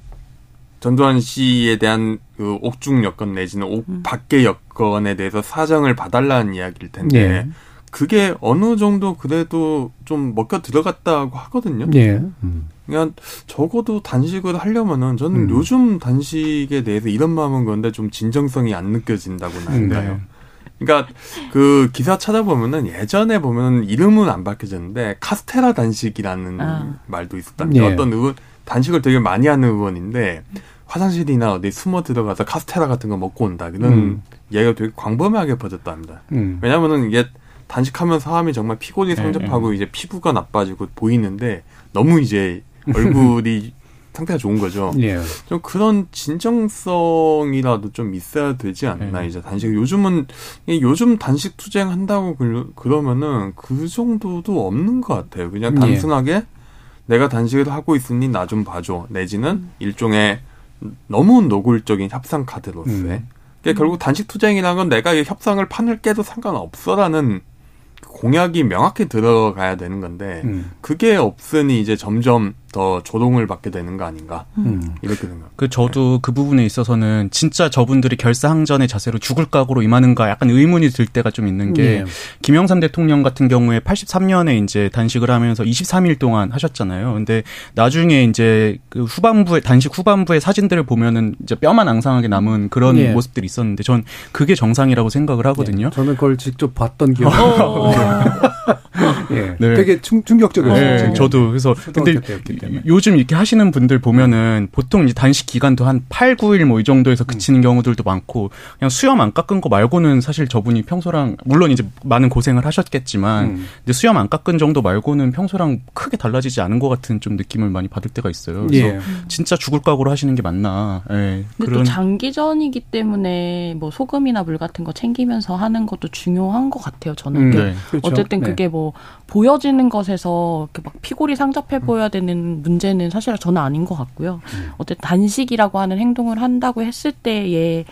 Speaker 7: 전두환 씨에 대한 그 옥중 여건 내지는 옥 음. 밖의 여건에 대해서 사정을 봐달라는 이야기일 텐데 네. 그게 어느 정도 그래도 좀 먹혀 들어갔다고 하거든요. 네. 음. 그냥 적어도 단식을 하려면은 저는 음. 요즘 단식에 대해서 이런 마음은 건데 좀 진정성이 안 느껴진다고나 할까요? 네. 그러니까 그 기사 찾아보면은 예전에 보면 이름은 안 밝혀졌는데 카스테라 단식이라는 아. 말도 있었답니다. 네. 어떤 의원 단식을 되게 많이 하는 의원인데 화장실이나 어디 숨어 들어가서 카스테라 같은 거 먹고 온다. 이런 음. 얘기가 되게 광범위하게 퍼졌답니다. 음. 왜냐면은 이게 단식하면 사람이 정말 피곤이 네, 성접하고 네, 네. 이제 피부가 나빠지고 보이는데 너무 이제 얼굴이 상태가 좋은 거죠. 예. 좀 그런 진정성이라도 좀 있어야 되지 않나 예. 이제 단식 요즘은 요즘 단식 투쟁 한다고 그러면은 그 정도도 없는 것 같아요. 그냥 예. 단순하게 예. 내가 단식을 하고 있으니 나 좀 봐줘 내지는 음. 일종의 너무 노골적인 협상 카드로서의 음. 그러니까 결국 단식 투쟁이라는 건 내가 이 협상을 판을 깨도 상관없어라는 공약이 명확히 들어가야 되는 건데 음. 그게 없으니 이제 점점 더 조롱을 받게 되는 거 아닌가 음. 이렇게 생각.
Speaker 5: 그 저도 네. 그 부분에 있어서는 진짜 저분들이 결사항전의 자세로 죽을 각오로 임하는가 약간 의문이 들 때가 좀 있는 게 네. 김영삼 대통령 같은 경우에 83년에 이제 단식을 하면서 23일 동안 하셨잖아요. 근데 나중에 이제 그 후반부에 단식 후반부의 사진들을 보면은 이제 뼈만 앙상하게 남은 그런 네. 모습들이 있었는데 전 그게 정상이라고 생각을 하거든요. 네.
Speaker 1: 저는 그걸 직접 봤던 기억이 어. 예. 네. 되게 충, 격적이었어요
Speaker 5: 네. 저도 그래서 근데 요즘 이렇게 하시는 분들 보면은 보통 이제 단식 기간도 한 8, 9일 뭐 이 정도에서 음. 그치는 음. 경우들도 많고 그냥 수염 안 깎은 거 말고는 사실 저분이 평소랑 물론 이제 많은 고생을 하셨겠지만 음. 근데 수염 안 깎은 정도 말고는 평소랑 크게 달라지지 않은 것 같은 좀 느낌을 많이 받을 때가 있어요. 그래서 예. 진짜 죽을 각오로 하시는 게 맞나. 예.
Speaker 6: 근데 그런 또 장기전이기 때문에 뭐 소금이나 물 같은 거 챙기면서 하는 것도 중요한 것 같아요. 저는 음, 네. 그렇죠. 어쨌든 네. 그게 뭐 보여지는 것에서 막 피골이 상접해 보여야 되는 문제는 사실 저는 아닌 것 같고요. 음. 어쨌든 단식이라고 하는 행동을 한다고 했을 때에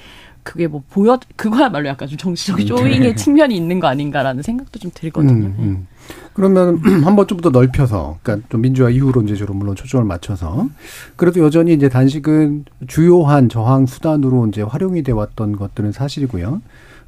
Speaker 6: 그게 뭐 보여 그거야말로 약간 좀 정치적 음. 쇼잉의 네. 측면이 있는 거 아닌가라는 생각도 좀 들거든요. 음, 음.
Speaker 1: 그러면 한 번 좀 더 넓혀서, 그러니까 좀 민주화 이후론제적으로 물론 초점을 맞춰서 그래도 여전히 이제 단식은 주요한 저항 수단으로 이제 활용이 돼 왔던 것들은 사실이고요.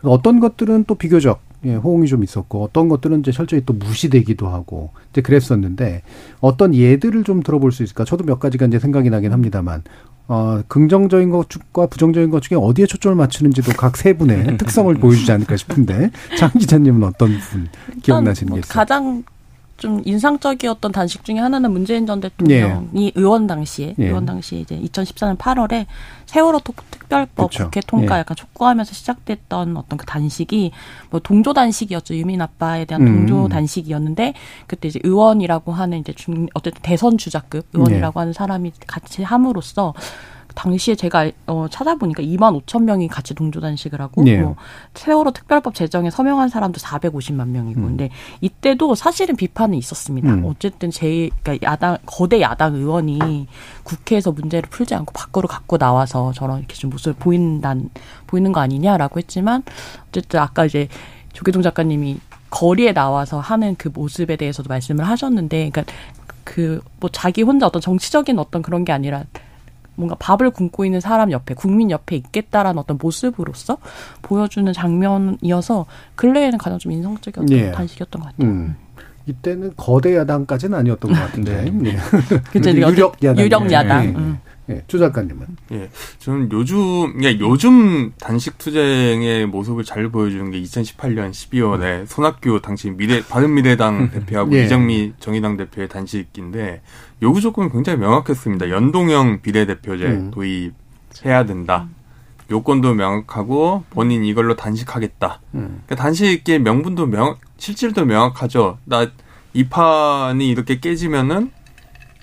Speaker 1: 어떤 것들은 또 비교적 예, 호응이 좀 있었고 어떤 것들은 이제 철저히 또 무시되기도 하고 이제 그랬었는데 어떤 예들을 좀 들어볼 수 있을까? 저도 몇 가지가 이제 생각이 나긴 합니다만 어, 긍정적인 것과 부정적인 것 중에 어디에 초점을 맞추는지도 각 세 분의 특성을 보여주지 않을까 싶은데 장 기자님은 어떤 부분 기억나시는 뭐게 있어요?
Speaker 6: 가장 좀 인상적이었던 단식 중에 하나는 문재인 전 대통령이 예. 의원 당시에 예. 의원 당시에 이제 2014년 8월에 세월호 특별법 그쵸. 국회 통과 예. 약간 촉구하면서 시작됐던 어떤 그 단식이 뭐 동조 단식이었죠 유민 아빠에 대한 음. 동조 단식이었는데 그때 이제 의원이라고 하는 이제 중 어쨌든 대선 주자급 의원이라고 예. 하는 사람이 같이 함으로써 당시에 제가 어, 찾아보니까 2만 5천 명이 같이 동조 단식을 하고 네. 뭐 세월호 특별법 제정에 서명한 사람도 450만 명이고 음. 근데 이때도 사실은 비판은 있었습니다. 음. 어쨌든 제 그러니까 야당 거대 야당 의원이 국회에서 문제를 풀지 않고 밖으로 갖고 나와서 저런 이렇게 좀 모습을 보인단 보이는 거 아니냐라고 했지만 어쨌든 아까 이제 조계동 작가님이 거리에 나와서 하는 그 모습에 대해서도 말씀을 하셨는데 그러니까 그 뭐 자기 혼자 어떤 정치적인 어떤 그런 게 아니라 뭔가 밥을 굶고 있는 사람 옆에 국민 옆에 있겠다라는 어떤 모습으로서 보여주는 장면이어서 근래에는 가장 좀 인상적이었던 예. 단식이었던 것 같아요. 음.
Speaker 1: 이때는 거대 야당까지는 아니었던 것 같은데. 네. 네.
Speaker 6: 유력 야당. 유력 야당. 네. 음.
Speaker 1: 예, 주 작가님은.
Speaker 7: 예, 저는 요즘, 그러니까 요즘 단식 투쟁의 모습을 잘 보여주는 게 2018년 12월에 음. 손학규 당시 미래, 바른미래당 음. 대표하고 예. 이정미 정의당 대표의 단식인데, 요구 조건이 굉장히 명확했습니다. 연동형 비례대표제 음. 도입해야 된다. 요건도 명확하고 본인 이걸로 단식하겠다. 음. 그러니까 단식의 명분도 명, 실질도 명확하죠. 나 이 판이 이렇게 깨지면은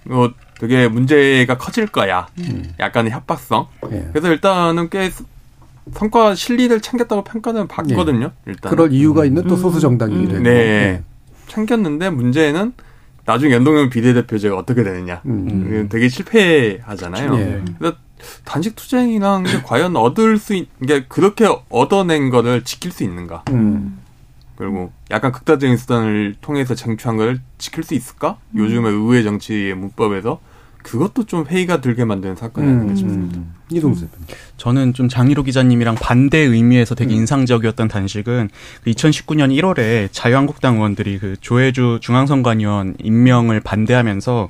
Speaker 7: 뭐 되게 문제가 커질 거야. 음. 약간의 협박성. 예. 그래서 일단은 꽤 성과 실리를 챙겼다고 평가는 받거든요. 예. 일단
Speaker 1: 그럴 이유가 음. 있는 또 소수 정당이 음.
Speaker 7: 네. 네. 챙겼는데 문제는 나중에 연동형 비례대표제가 어떻게 되느냐. 음. 되게 실패하잖아요. 예. 그래서 단식 투쟁이랑 과연 얻을 수 있, 게 그렇게 얻어낸 거를 지킬 수 있는가. 음. 그리고 약간 극단적인 수단을 통해서 쟁취한 걸 지킬 수 있을까? 음. 요즘의 의회 정치의 문법에서 그것도 좀 회의가 들게 만드는 사건이 아닌가 음. 싶습니다. 음.
Speaker 1: 이동수
Speaker 5: 저는 좀 장희로 기자님이랑 반대 의미에서 되게 음. 인상적이었던 단식은 그 2019년 1월에 자유한국당 의원들이 그 조혜주 중앙선관위원 임명을 반대하면서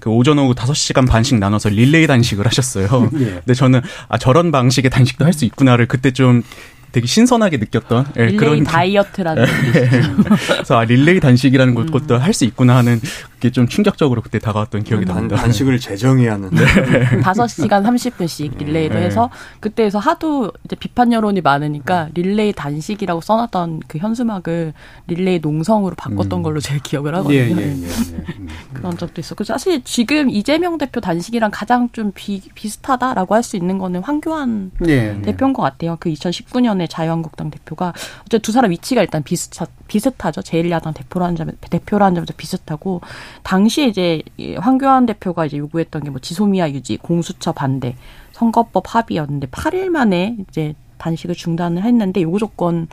Speaker 5: 그 오전 오후 5시간 반씩 나눠서 릴레이 단식을 하셨어요. 예. 근데 저는 아 저런 방식의 단식도 할 수 있구나를 그때 좀 되게 신선하게 느꼈던
Speaker 6: 예, 릴레이 그런 다이어트라는
Speaker 5: 예. 그래서 아, 릴레이 단식이라는 음. 것도 할 수 있구나 하는 그게 좀 충격적으로 그때 다가왔던 기억이 단, 납니다.
Speaker 7: 단식을 재정해야 하는데.
Speaker 6: 네. 5시간 30분씩 릴레이도 네. 해서 그때에서 하도 이제 비판 여론이 많으니까 릴레이 단식이라고 써놨던 그 현수막을 릴레이 농성으로 바꿨던 음. 걸로 제가 기억을 하거든요. 예, 예, 예, 예. 음. 그런 적도 있었고 사실 지금 이재명 대표 단식이랑 가장 좀 비, 비슷하다라고 할 수 있는 거는 황교안 예, 대표인 것 같아요. 그 2019년에 자유한국당 대표가 어째 두 사람 위치가 일단 비슷하, 비슷하죠. 제1야당 대표라는 점 대표라는 점에서 비슷하고 당시에 이제 황교안 대표가 이제 요구했던 게 뭐 지소미아 유지, 공수처 반대, 선거법 합의였는데 8일 만에 이제 단식을 중단을 했는데 요구 조건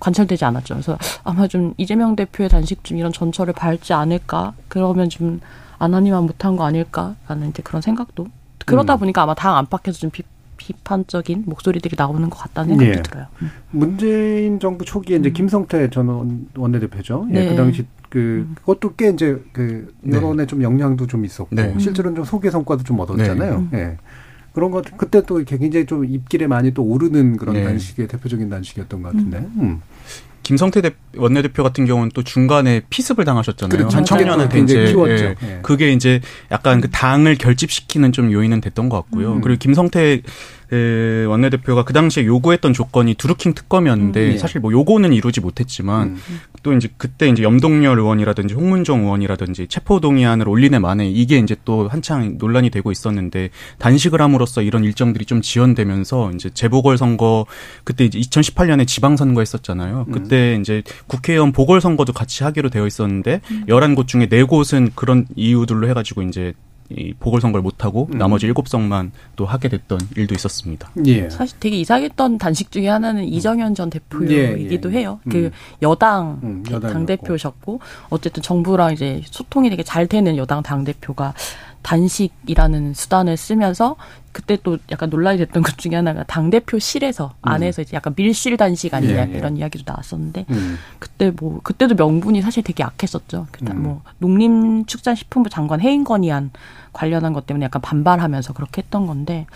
Speaker 6: 관철되지 않았죠. 그래서 아마 좀 이재명 대표의 단식 좀 이런 전철을 밟지 않을까? 그러면 좀 안하니만 못한 거 아닐까라는 이제 그런 생각도 그러다 음. 보니까 아마 당 안팎에서 좀 비, 비판적인 목소리들이 나오는 것 같다는 생각도 예. 들어요. 음.
Speaker 1: 문재인 정부 초기에 이제 음. 김성태 전 원내대표죠. 예, 네. 그 당시 그 음. 그것도 꽤 이제 그 네. 여론에 네. 좀 영향도 좀 있었고 네. 실제로는 좀 소개 성과도 좀 얻었잖아요. 네. 예. 그런 것 그때 또 굉장히 좀 입길에 많이 또 오르는 그런 네. 단식의 대표적인 단식이었던 것 같은데. 음.
Speaker 5: 김성태 대, 원내대표 같은 경우는 또 중간에 피습을 당하셨잖아요. 그렇죠. 한 청년한테 이제 예, 예. 그게 이제 약간 그 당을 결집시키는 좀 요인은 됐던 것 같고요. 음. 그리고 김성태 그 원내대표가 그 당시에 요구했던 조건이 두루킹 특검이었는데 음, 네. 사실 뭐 요거는 이루지 못했지만 음. 또 이제 그때 이제 염동열 의원이라든지 홍문정 의원이라든지 체포 동의안을 올리네 만에 이게 이제 또 한창 논란이 되고 있었는데 단식을 함으로써 이런 일정들이 좀 지연되면서 이제 재보궐 선거 그때 이제 2018년에 지방 선거 했었잖아요. 음. 그때 음. 이제 국회의원 보궐 선거도 같이 하기로 되어 있었는데 음. 11곳 중에 4곳은 그런 이유들로 해 가지고 이제 이 보궐선거를 못하고 음. 나머지 일곱 석만 또 하게 됐던 일도 있었습니다.
Speaker 6: 예. 사실 되게 이상했던 단식 중에 하나는 음. 이정현 전 대표이기도 예, 예. 해요. 음. 그 여당 음, 당 대표셨고 어쨌든 정부랑 이제 소통이 되게 잘 되는 여당 당 대표가 단식이라는 수단을 쓰면서 그때 또 약간 논란이 됐던 것 중에 하나가 당 대표실에서 음. 안에서 이제 약간 밀실 단식 아니냐 예, 예. 이런 이야기도 나왔었는데 음. 그때 뭐 그때도 명분이 사실 되게 약했었죠. 그다음 음. 뭐 농림축산식품부 장관 해임 건의안 관련한 것 때문에 약간 반발하면서 그렇게 했던 건데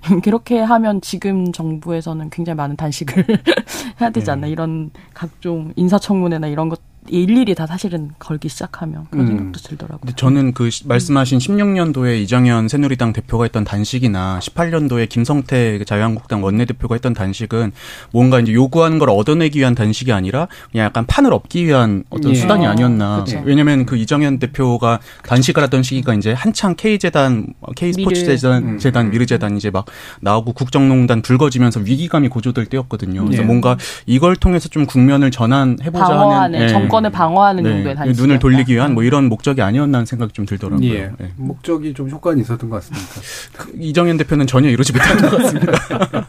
Speaker 6: 그렇게 하면 지금 정부에서는 굉장히 많은 단식을 해야 되지 않나 예. 이런 각종 인사청문회나 이런 것 일일이 다 사실은 걸기 시작하면 그런 음. 생각도 들더라고요. 근데
Speaker 5: 저는 그 말씀하신 16년도에 이정현 새누리당 대표가 했던 단식이나 18년도에 김성태 그 자유한국당 원내대표가 했던 단식은 뭔가 이제 요구하는 걸 얻어내기 위한 단식이 아니라 그냥 약간 판을 얻기 위한 어떤 예. 수단이 아니었나. 그 왜냐하면 그 이정현 대표가 단식을 하던 시기가 이제 한창 K재단, K스포츠 재단, 음. 재단, 미르재단 이제 막 나오고 국정농단 불거지면서 위기감이 고조될 때였거든요. 그래서 예. 뭔가 이걸 통해서 좀 국면을 전환해보자 하는
Speaker 6: 예. 정권 을 방어하는 네. 정도의 단식
Speaker 5: 눈을 돌리기 위한 뭐 이런 목적이 아니었나 하는 생각이 좀 들더라고요. 예.
Speaker 1: 네. 목적이 좀 효과는 있었던 것 같습니다.
Speaker 5: 그 이정현 대표는 전혀 이루지 못한 것 같습니다.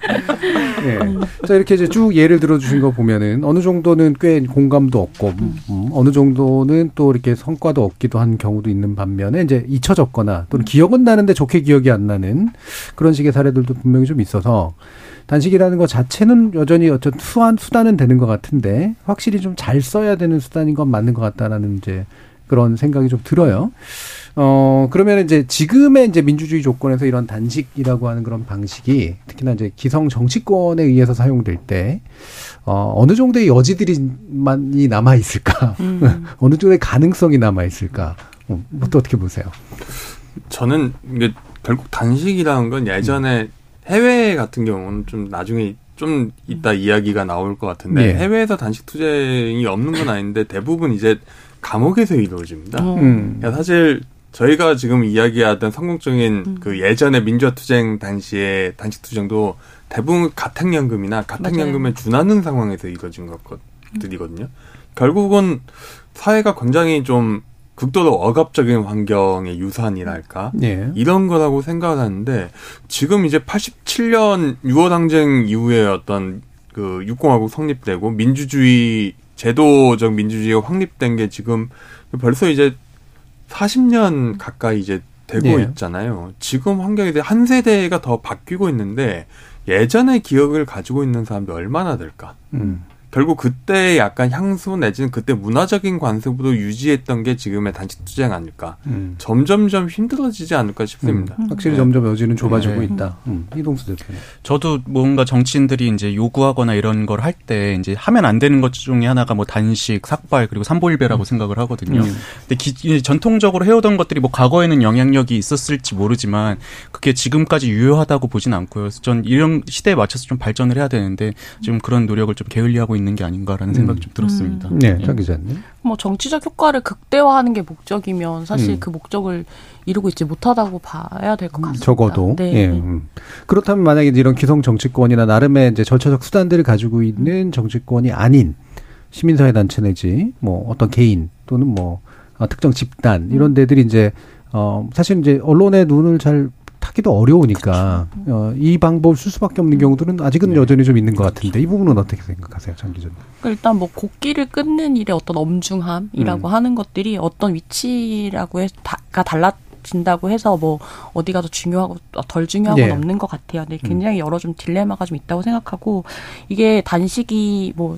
Speaker 1: 예. 자 이렇게 이제 쭉 예를 들어주신 거 보면은 어느 정도는 꽤 공감도 없고 음. 음, 어느 정도는 또 이렇게 성과도 없기도 한 경우도 있는 반면에 이제 잊혀졌거나 또는 기억은 나는데 좋게 기억이 안 나는 그런 식의 사례들도 분명히 좀 있어서 단식이라는 것 자체는 여전히 어떤 수한 수단은 되는 것 같은데 확실히 좀 잘 써야 되는 수단인 건 맞는 것 같다라는 이제 그런 생각이 좀 들어요. 어, 그러면 이제 지금의 이제 민주주의 조건에서 이런 단식이라고 하는 그런 방식이 특히나 이제 기성 정치권에 의해서 사용될 때, 어, 어느 정도의 여지들이 많이 남아있을까? 음. 어느 정도의 가능성이 남아있을까? 어, 또 어떻게 보세요?
Speaker 7: 저는 이게 결국 단식이라는 건 예전에 음. 해외 같은 경우는 좀 나중에 좀 이따 이야기가 나올 것 같은데 네. 해외에서 단식 투쟁이 없는 건 아닌데 대부분 이제 감옥에서 이루어집니다. 어. 음. 그러니까 사실 저희가 지금 이야기하던 성공적인 음. 그 예전의 민주화 투쟁 당시에 단식 투쟁도 대부분 가택연금이나 가택연금에 준하는 상황에서 이루어진 것들이거든요. 결국은 사회가 굉장히 좀 극도로 억압적인 환경의 유산이랄까 네. 이런 거라고 생각을 하는데 지금 이제 87년 6월 항쟁 이후에 어떤 그 육공화국 성립되고 민주주의 제도적 민주주의가 확립된 게 지금 벌써 이제 40년 가까이 이제 되고 네. 있잖아요. 지금 환경에 대해 한 세대가 더 바뀌고 있는데 예전의 기억을 가지고 있는 사람이 얼마나 될까? 음. 결국 그때 약간 향수 내지는 그때 문화적인 관습으로 유지했던 게 지금의 단식 투쟁 아닐까. 음. 점점점 힘들어지지 않을까 싶습니다.
Speaker 1: 음. 확실히 네. 점점 여지는 좁아지고 네. 있다. 음. 이동수 대표님.
Speaker 5: 저도 뭔가 정치인들이 이제 요구하거나 이런 걸 할 때 이제 하면 안 되는 것 중에 하나가 뭐 단식, 삭발 그리고 삼보일배라고 음. 생각을 하거든요. 음. 근데 기, 전통적으로 해오던 것들이 뭐 과거에는 영향력이 있었을지 모르지만 그게 지금까지 유효하다고 보진 않고요. 전 이런 시대에 맞춰서 좀 발전을 해야 되는데 지금 그런 노력을 좀 게을리하고 있는 게 아닌가라는 생각이 좀 들었습니다.
Speaker 1: 음. 네, 장 기자님.
Speaker 6: 뭐 정치적 효과를 극대화하는 게 목적이면 사실 음. 그 목적을 이루고 있지 못하다고 봐야 될 것 같습니다.
Speaker 1: 적어도. 네. 예. 음. 그렇다면 만약에 이런 기성 정치권이나 나름의 이제 절차적 수단들을 가지고 있는 정치권이 아닌 시민사회 단체 내지 뭐 어떤 개인 또는 뭐 어, 특정 집단 이런 데들이 이제 어 사실 이제 언론의 눈을 잘 타기도 어려우니까 어, 이 방법을 쓸 수밖에 없는 경우들은 아직은 네. 여전히 좀 있는 것 같은데 이 부분은 어떻게 생각하세요, 장 기자님?
Speaker 6: 그러니까 일단 뭐 곡기를 끊는 일의 어떤 엄중함이라고 음. 하는 것들이 어떤 위치라고 해가 달라. 진다고 해서 뭐 어디가 더 중요하고 덜 중요하고 네. 없는 것 같아요. 근데 음. 굉장히 여러 좀 딜레마가 좀 있다고 생각하고 이게 단식이 뭐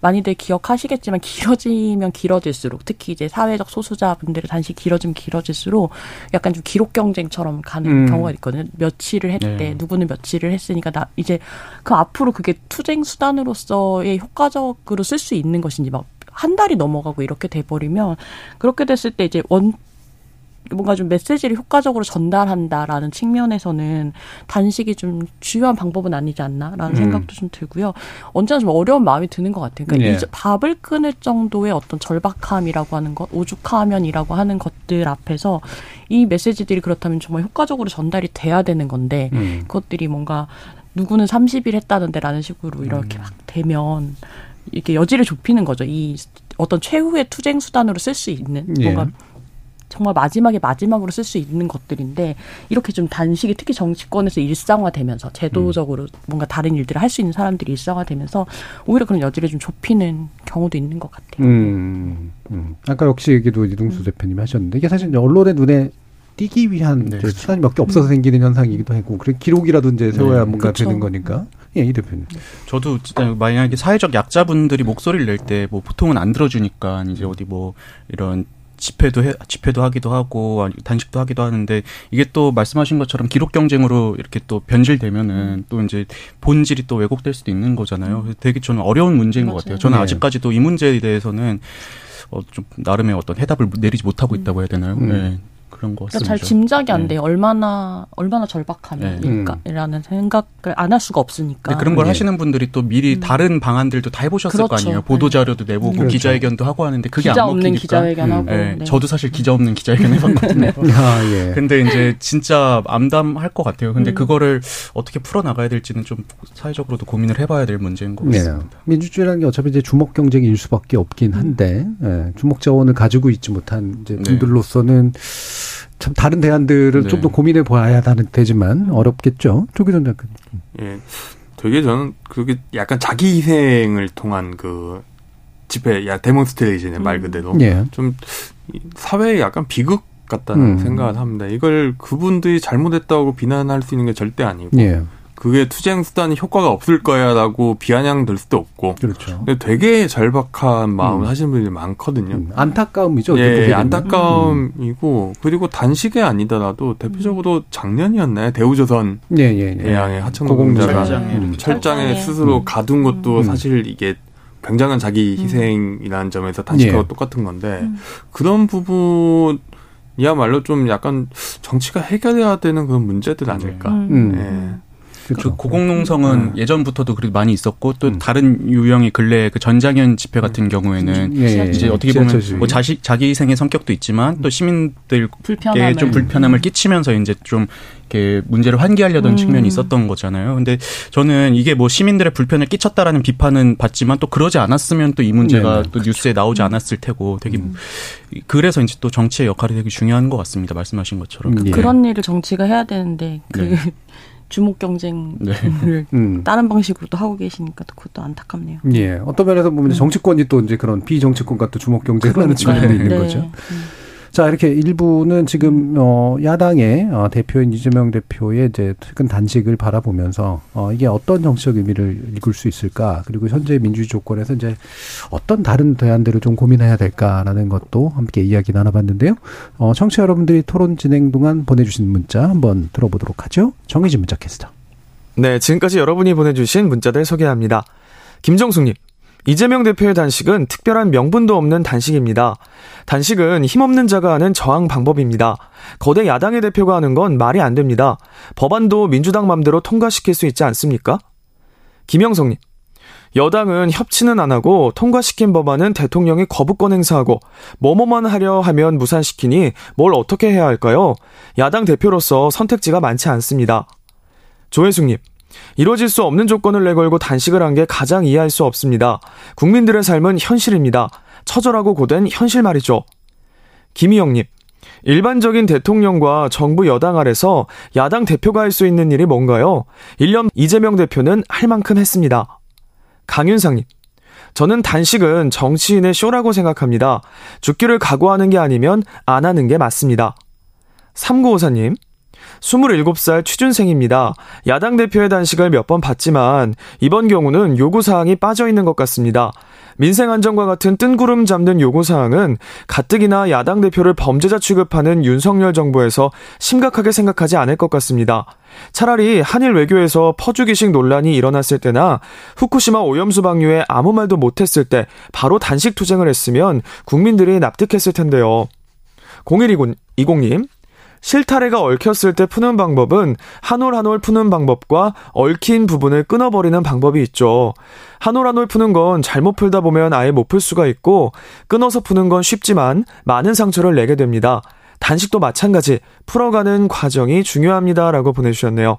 Speaker 6: 많이들 기억하시겠지만 길어지면 길어질수록 특히 이제 사회적 소수자분들의 단식 길어지면 길어질수록 약간 좀 기록 경쟁처럼 가는 음. 경우가 있거든요. 며칠을 했대 네. 누구는 며칠을 했으니까 나 이제 그 앞으로 그게 투쟁 수단으로서의 효과적으로 쓸 수 있는 것인지 막 한 달이 넘어가고 이렇게 돼버리면 그렇게 됐을 때 이제 원 뭔가 좀 메시지를 효과적으로 전달한다라는 측면에서는 단식이 좀 주요한 방법은 아니지 않나라는 음. 생각도 좀 들고요. 언제나 좀 어려운 마음이 드는 것 같아요. 그러니까 네. 이 밥을 끊을 정도의 어떤 절박함이라고 하는 것, 오죽하면이라고 하는 것들 앞에서 이 메시지들이 그렇다면 정말 효과적으로 전달이 돼야 되는 건데 음. 그것들이 뭔가 누구는 30일 했다는데라는 식으로 이렇게 음. 막 되면 이렇게 여지를 좁히는 거죠. 이 어떤 최후의 투쟁 수단으로 쓸 수 있는 뭔가 예. 정말 마지막에 마지막으로 쓸 수 있는 것들인데 이렇게 좀 단식이 특히 정치권에서 일상화되면서 제도적으로 음. 뭔가 다른 일들을 할 수 있는 사람들이 일상화되면서 오히려 그런 여지를 좀 좁히는 경우도 있는 것 같아요. 음,
Speaker 1: 음. 아까 역시 얘기도 이동수 음. 대표님이 하셨는데 이게 사실 언론의 눈에 띄기 위한 네, 그렇죠. 수단이 몇 개 없어서 음. 생기는 현상이기도 하고 그래 기록이라도 이제 세워야 네, 뭔가 그렇죠. 되는 거니까. 예, 이 대표님.
Speaker 5: 저도 진짜 만약에 사회적 약자분들이 목소리를 낼 때 뭐 보통은 안 들어주니까 이제 어디 뭐 이런 집회도 해, 집회도 하기도 하고 단식도 하기도 하는데 이게 또 말씀하신 것처럼 기록 경쟁으로 이렇게 또 변질되면은 음. 또 이제 본질이 또 왜곡될 수도 있는 거잖아요. 음. 되게 저는 어려운 문제인 맞아요. 것 같아요. 저는 네. 아직까지도 이 문제에 대해서는 어, 좀 나름의 어떤 해답을 내리지 못하고 있다고 해야 되나요? 음. 네. 그런 거
Speaker 6: 그러니까 잘 짐작이 안 네. 돼요. 얼마나 얼마나 절박함일까라는 네. 생각을 안 할 수가 없으니까.
Speaker 5: 그런 걸 네. 하시는 분들이 또 미리 음. 다른 방안들도 다 해보셨을 그렇죠. 거 아니에요. 보도 자료도 내보고 그렇죠. 기자회견도 하고 하는데 그게
Speaker 6: 기자
Speaker 5: 안 먹히니까.
Speaker 6: 없는 기자회견하고.
Speaker 5: 네. 네. 저도 사실 기자 없는 기자회견 해봤거든요. 아, 예. 근데 이제 진짜 암담할 것 같아요. 근데 음. 그거를 어떻게 풀어 나가야 될지는 좀 사회적으로도 고민을 해봐야 될 문제인 것 네. 같습니다.
Speaker 1: 민주주의라는 게 어차피 이제 주목 경쟁일 수밖에 없긴 한데 음. 주목 자원을 가지고 있지 못한 이제 분들로서는. 참 다른 대안들을 네. 좀더 고민해 봐야 되지만 어렵겠죠. 조기동 작가님.
Speaker 7: 예. 되게 저는 그게 약간 자기 희생을 통한 그 집회, 야 demonstration의 말 음. 그대로 예. 좀 사회에 약간 비극 같다는 음. 생각을 합니다. 이걸 그분들이 잘못했다고 비난할 수 있는 게 절대 아니고 예. 그게 투쟁 수단이 효과가 없을 거야라고 비아냥될 수도 없고.
Speaker 1: 그렇죠.
Speaker 7: 근데 되게 절박한 마음을 음. 하시는 분들이 많거든요. 음.
Speaker 1: 안타까움이죠.
Speaker 7: 예, 안타까움이고 그리고 단식이 아니더라도 대표적으로 작년이었나요? 대우조선 예, 예, 예. 해양의 하청노 공자가 철장에, 음. 철장에 스스로 음. 가둔 것도 음. 사실 이게 굉장한 자기 음. 희생이라는 점에서 단식하고 예. 똑같은 건데 그런 부분. 이야말로 좀 약간 정치가 해결해야 되는 그런 문제들 아닐까. 음.
Speaker 5: 예. 그렇죠. 그 고공농성은 네. 예전부터도 그래도 많이 있었고 또 음. 다른 유형의 근래 그 전장현 집회 같은 음. 경우에는 예, 예, 이제 어떻게 보면 뭐 자식 자기 희생의 성격도 있지만 또 시민들께 불편함을. 좀 불편함을 음. 끼치면서 이제 좀 이렇게 문제를 환기하려던 음. 측면이 있었던 거잖아요. 근데 저는 이게 뭐 시민들의 불편을 끼쳤다라는 비판은 받지만 또 그러지 않았으면 또 이 문제가 네, 또 그렇죠. 뉴스에 나오지 않았을 테고 되게 음. 그래서 이제 또 정치의 역할이 되게 중요한 것 같습니다. 말씀하신 것처럼.
Speaker 6: 그, 예. 그런 일을 정치가 해야 되는데 그 네. 주목 경쟁을 네. 음. 다른 방식으로 또 하고 계시니까 또 그것도 안타깝네요.
Speaker 1: 예. 어떤 면에서 보면 음. 정치권이 또 이제 그런 비정치권과 또 주목 경쟁을 하는 측면이 있는 네. 거죠. 음. 자, 이렇게 일부는 지금, 어, 야당의 어, 대표인 이재명 대표의 이제 최근 단식을 바라보면서, 어, 이게 어떤 정치적 의미를 읽을 수 있을까, 그리고 현재 민주주의 조건에서 이제 어떤 다른 대안들을 좀 고민해야 될까라는 것도 함께 이야기 나눠봤는데요. 어, 청취자 여러분들이 토론 진행 동안 보내주신 문자 한번 들어보도록 하죠. 정의진 문자 캐스터.
Speaker 8: 네, 지금까지 여러분이 보내주신 문자들 소개합니다. 김정숙님. 이재명 대표의 단식은 특별한 명분도 없는 단식입니다. 단식은 힘없는 자가 하는 저항 방법입니다. 거대 야당의 대표가 하는 건 말이 안 됩니다. 법안도 민주당 맘대로 통과시킬 수 있지 않습니까? 김영성님. 여당은 협치는 안 하고 통과시킨 법안은 대통령이 거부권 행사하고 뭐뭐만 하려 하면 무산시키니 뭘 어떻게 해야 할까요? 야당 대표로서 선택지가 많지 않습니다. 조혜숙님. 이뤄질 수 없는 조건을 내걸고 단식을 한 게 가장 이해할 수 없습니다. 국민들의 삶은 현실입니다. 처절하고 고된 현실 말이죠. 김희영님. 일반적인 대통령과 정부 여당 아래서 야당 대표가 할 수 있는 일이 뭔가요? 1년 이재명 대표는 할 만큼 했습니다. 강윤상님. 저는 단식은 정치인의 쇼라고 생각합니다. 죽기를 각오하는 게 아니면 안 하는 게 맞습니다. 3954님. 27살 취준생입니다. 야당 대표의 단식을 몇 번 봤지만 이번 경우는 요구사항이 빠져 있는 것 같습니다. 민생 안정과 같은 뜬구름 잡는 요구사항은 가뜩이나 야당 대표를 범죄자 취급하는 윤석열 정부에서 심각하게 생각하지 않을 것 같습니다. 차라리 한일 외교에서 퍼주기식 논란이 일어났을 때나 후쿠시마 오염수 방류에 아무 말도 못했을 때 바로 단식 투쟁을 했으면 국민들이 납득했을 텐데요. 0120님, 실타래가 얽혔을 때 푸는 방법은 한 올 한 올 푸는 방법과 얽힌 부분을 끊어버리는 방법이 있죠. 한 올 한 올 푸는 건 잘못 풀다 보면 아예 못 풀 수가 있고 끊어서 푸는 건 쉽지만 많은 상처를 내게 됩니다. 단식도 마찬가지 풀어가는 과정이 중요합니다 라고 보내주셨네요.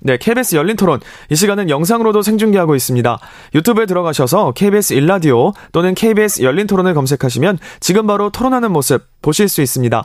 Speaker 8: 네, KBS 열린 토론. 이 시간은 영상으로도 생중계하고 있습니다. 유튜브에 들어가셔서 KBS 일라디오 또는 KBS 열린 토론을 검색하시면 지금 바로 토론하는 모습 보실 수 있습니다.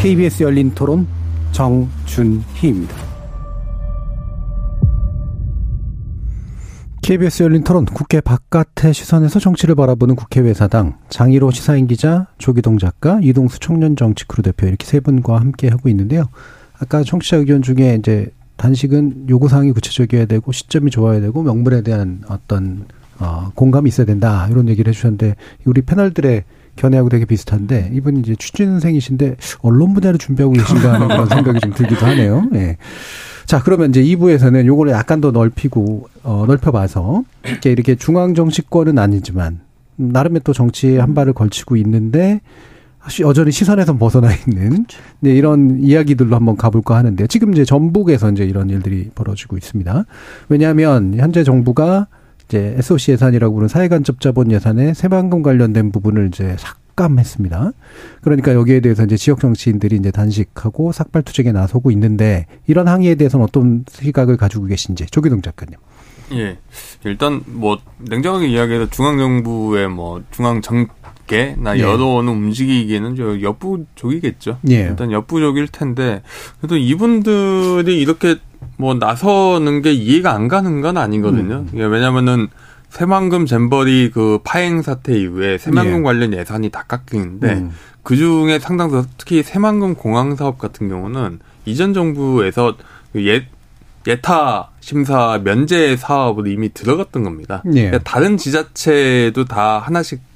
Speaker 1: KBS 열린 토론 정준희입니다. KBS 열린 토론 국회 바깥의 시선에서 정치를 바라보는 국회 외사당 장희로 시사인 기자 조기동 작가 이동수 청년 정치 크루 대표 이렇게 세 분과 함께 하고 있는데요. 아까 청취자 의견 중에 이제 단식은 요구사항이 구체적이어야 되고 시점이 좋아야 되고 명분에 대한 어떤 어, 공감이 있어야 된다 이런 얘기를 해주셨는데 우리 패널들의 견해하고 되게 비슷한데 이분이 이제 취준생이신데 언론 분야를 준비하고 계신가 하는 그런 생각이 좀 들기도 하네요. 예. 자, 그러면 이제 2부에서는 요거를 약간 더 넓히고 어 넓혀 봐서 이렇게 이렇게 중앙 정치권은 아니지만 나름의 또 정치에 한 발을 걸치고 있는데 여전히 시선에서 벗어나 있는 네, 이런 이야기들로 한번 가볼까 하는데 지금 이제 전북에서 이제 이런 일들이 벌어지고 있습니다. 왜냐하면 현재 정부가 이제 SOC 예산이라고 부르는 사회간접 자본 예산의 새만금 관련된 부분을 이제 삭감했습니다. 그러니까 여기에 대해서 이제 지역 정치인들이 이제 단식하고 삭발 투쟁에 나서고 있는데 이런 항의에 대해서는 어떤 시각을 가지고 계신지 조기동 작가님.
Speaker 7: 예. 일단 뭐 냉정하게 이야기해서 중앙 정부의 뭐 중앙 정 밖에나 예. 여론을 움직이기에는 저 역부족이겠죠. 예. 일단 역부족일 텐데 그래도 이분들이 이렇게 뭐 나서는 게 이해가 안 가는 건 아니거든요. 음. 예, 왜냐면은 새만금 잼버리 그 파행 사태 이후에 새만금 예. 관련 예산이 다 깎이는데 음. 그 중에 상당수 특히 새만금 공항 사업 같은 경우는 이전 정부에서 그예 예타 심사 면제 사업으로 이미 들어갔던 겁니다. 예. 그러니까 다른 지자체도 다 하나씩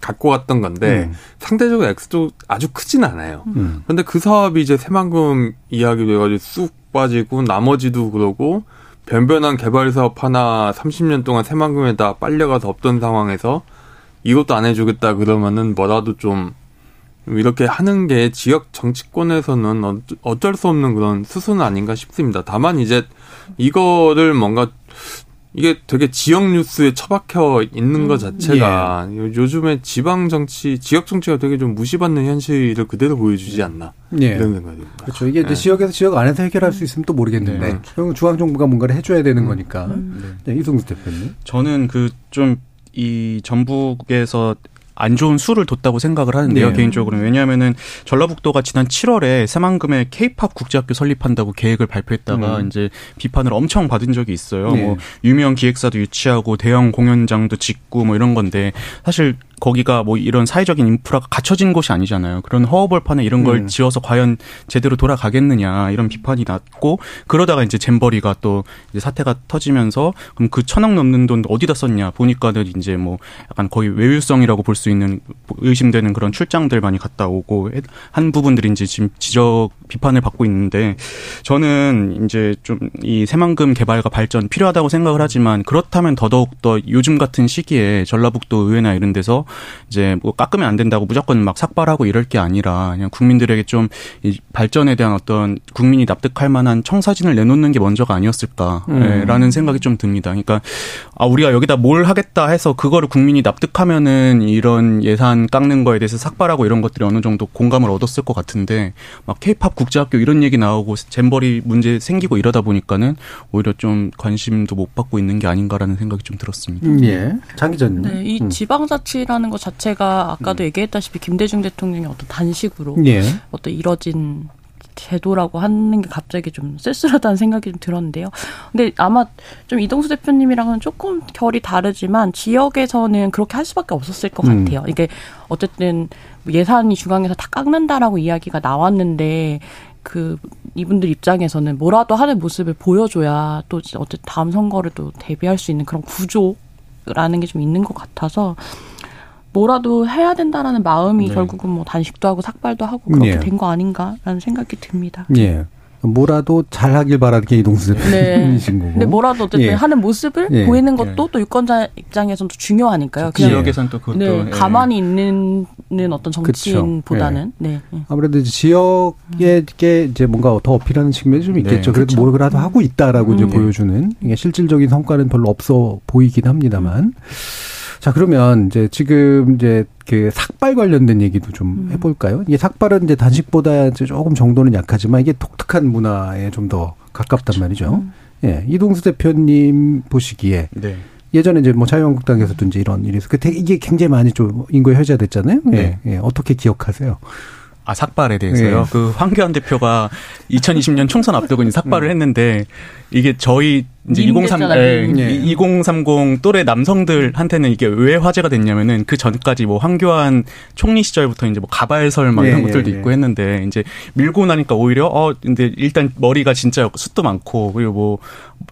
Speaker 7: 갖고 왔던 건데 음. 상대적으로 액수도 아주 크진 않아요. 음. 그런데 그 사업이 이제 새만금 이야기 돼가지고 쑥 빠지고 나머지도 그러고 변변한 개발 사업 하나 30년 동안 새만금에다 빨려가서 없던 상황에서 이것도 안 해주겠다 그러면은 뭐라도 좀 이렇게 하는 게 지역 정치권에서는 어, 어쩔 수 없는 그런 수순 아닌가 싶습니다. 다만 이제 이거를 뭔가 이게 되게 지역 뉴스에 처박혀 있는 음. 것 자체가 예. 요즘에 지방 정치, 지역 정치가 되게 좀 무시받는 현실을 그대로 보여주지 않나 예. 이런 생각입니다.
Speaker 1: 그렇죠. 이게 예. 지역에서 지역 안에서 해결할 수 있으면 또 모르겠는데 네. 중앙 정부가 뭔가를 해줘야 되는 음. 거니까. 음. 네. 이동수 대표님.
Speaker 5: 저는 그 좀 이 전북에서 안 좋은 수를 뒀다고 생각을 하는데요, 네. 개인적으로는. 왜냐하면은 전라북도가 지난 7월에 새만금에 케이팝 국제학교 설립한다고 계획을 발표했다가 음. 이제 비판을 엄청 받은 적이 있어요. 네. 뭐 유명 기획사도 유치하고 대형 공연장도 짓고 뭐 이런 건데 사실 거기가 뭐 이런 사회적인 인프라가 갖춰진 곳이 아니잖아요. 그런 허허벌판에 이런 걸 음. 지어서 과연 제대로 돌아가겠느냐 이런 비판이 났고 그러다가 이제 잼버리가 또 이제 사태가 터지면서 그럼 그 천억 넘는 돈 어디다 썼냐 보니까는 이제 뭐 약간 거의 외유성이라고 볼 수 있는 의심되는 그런 출장들 많이 갔다 오고 한 부분들이 이제 지금 지적 비판을 받고 있는데 저는 이제 좀 이 새만금 개발과 발전 필요하다고 생각을 하지만 그렇다면 더더욱 더 요즘 같은 시기에 전라북도 의회나 이런 데서 이제 뭐 깎으면 안 된다고 무조건 막 삭발하고 이럴 게 아니라 그냥 국민들에게 좀 이 발전에 대한 어떤 국민이 납득할 만한 청사진을 내놓는 게 먼저가 아니었을까라는 음. 생각이 좀 듭니다. 그러니까 아 우리가 여기다 뭘 하겠다 해서 그거를 국민이 납득하면은 이런 예산 깎는 거에 대해서 삭발하고 이런 것들이 어느 정도 공감을 얻었을 것 같은데 막 케이팝 국제학교 이런 얘기 나오고 잼버리 문제 생기고 이러다 보니까는 오히려 좀 관심도 못 받고 있는 게 아닌가라는 생각이 좀 들었습니다.
Speaker 1: 음, 예. 장 기자님.
Speaker 6: 네, 이 음. 지방자치라는 것 자체가 아까도 음. 얘기했다시피 김대중 대통령이 어떤 단식으로 예. 어떤 이뤄진 제도라고 하는 게 갑자기 좀 쓸쓸하다는 생각이 좀 들었는데요. 근데 아마 좀 이동수 대표님이랑은 조금 결이 다르지만 지역에서는 그렇게 할 수밖에 없었을 것 음. 같아요. 이게 어쨌든 예산이 중앙에서 다 깎는다라고 이야기가 나왔는데 그 이분들 입장에서는 뭐라도 하는 모습을 보여줘야 또 어쨌든 다음 선거를 또 대비할 수 있는 그런 구조라는 게 좀 있는 것 같아서 뭐라도 해야 된다라는 마음이 네. 결국은 뭐 단식도 하고 삭발도 하고 그렇게 네. 된거 아닌가라는 생각이 듭니다.
Speaker 1: 예. 뭐라도 잘하길 바라는 게 이동수 대표님이신
Speaker 6: 네. 거고. 근데 뭐라도 어쨌든 예. 하는 모습을 예. 보이는 것도 또 유권자 입장에서는 중요하니까요.
Speaker 5: 그냥 지역에선 또 그것도
Speaker 6: 네. 예. 가만히 있는 어떤 정치인보다는
Speaker 1: 예. 네. 아무래도 이제 지역에 이제 뭔가 더 어필하는 측면이 좀 있겠죠. 네. 그래도 그렇죠. 뭐라도 하고 있다라고 음. 이제 보여주는 이게 실질적인 성과는 별로 없어 보이긴 합니다만. 음. 자, 그러면 이제 지금 이제 그 삭발 관련된 얘기도 좀 음. 해볼까요? 이게 삭발은 이제 단식보다 이제 조금 정도는 약하지만 이게 독특한 문화에 좀 더 가깝단. 말이죠. 음. 예, 이동수 대표님 보시기에 네. 예전에 이제 뭐 자유한국당에서도 이제 이런 일이 있어. 그 이게 굉장히 많이 좀 인구에 회자됐잖아요. 네. 예, 예. 어떻게 기억하세요?
Speaker 5: 아 삭발에 대해서요. 네. 그 황교안 대표가 2020년 총선 앞두고 삭발을 음. 했는데 이게 저희 이제 2030, 예, 네. 2030 또래 남성들한테는 이게 왜 화제가 됐냐면은 그 전까지 뭐 황교안 총리 시절부터 이제 뭐 가발설 막 이런 네, 것들도 네, 있고 했는데 이제 밀고 나니까 오히려 어 근데 일단 머리가 진짜 숱도 많고 그리고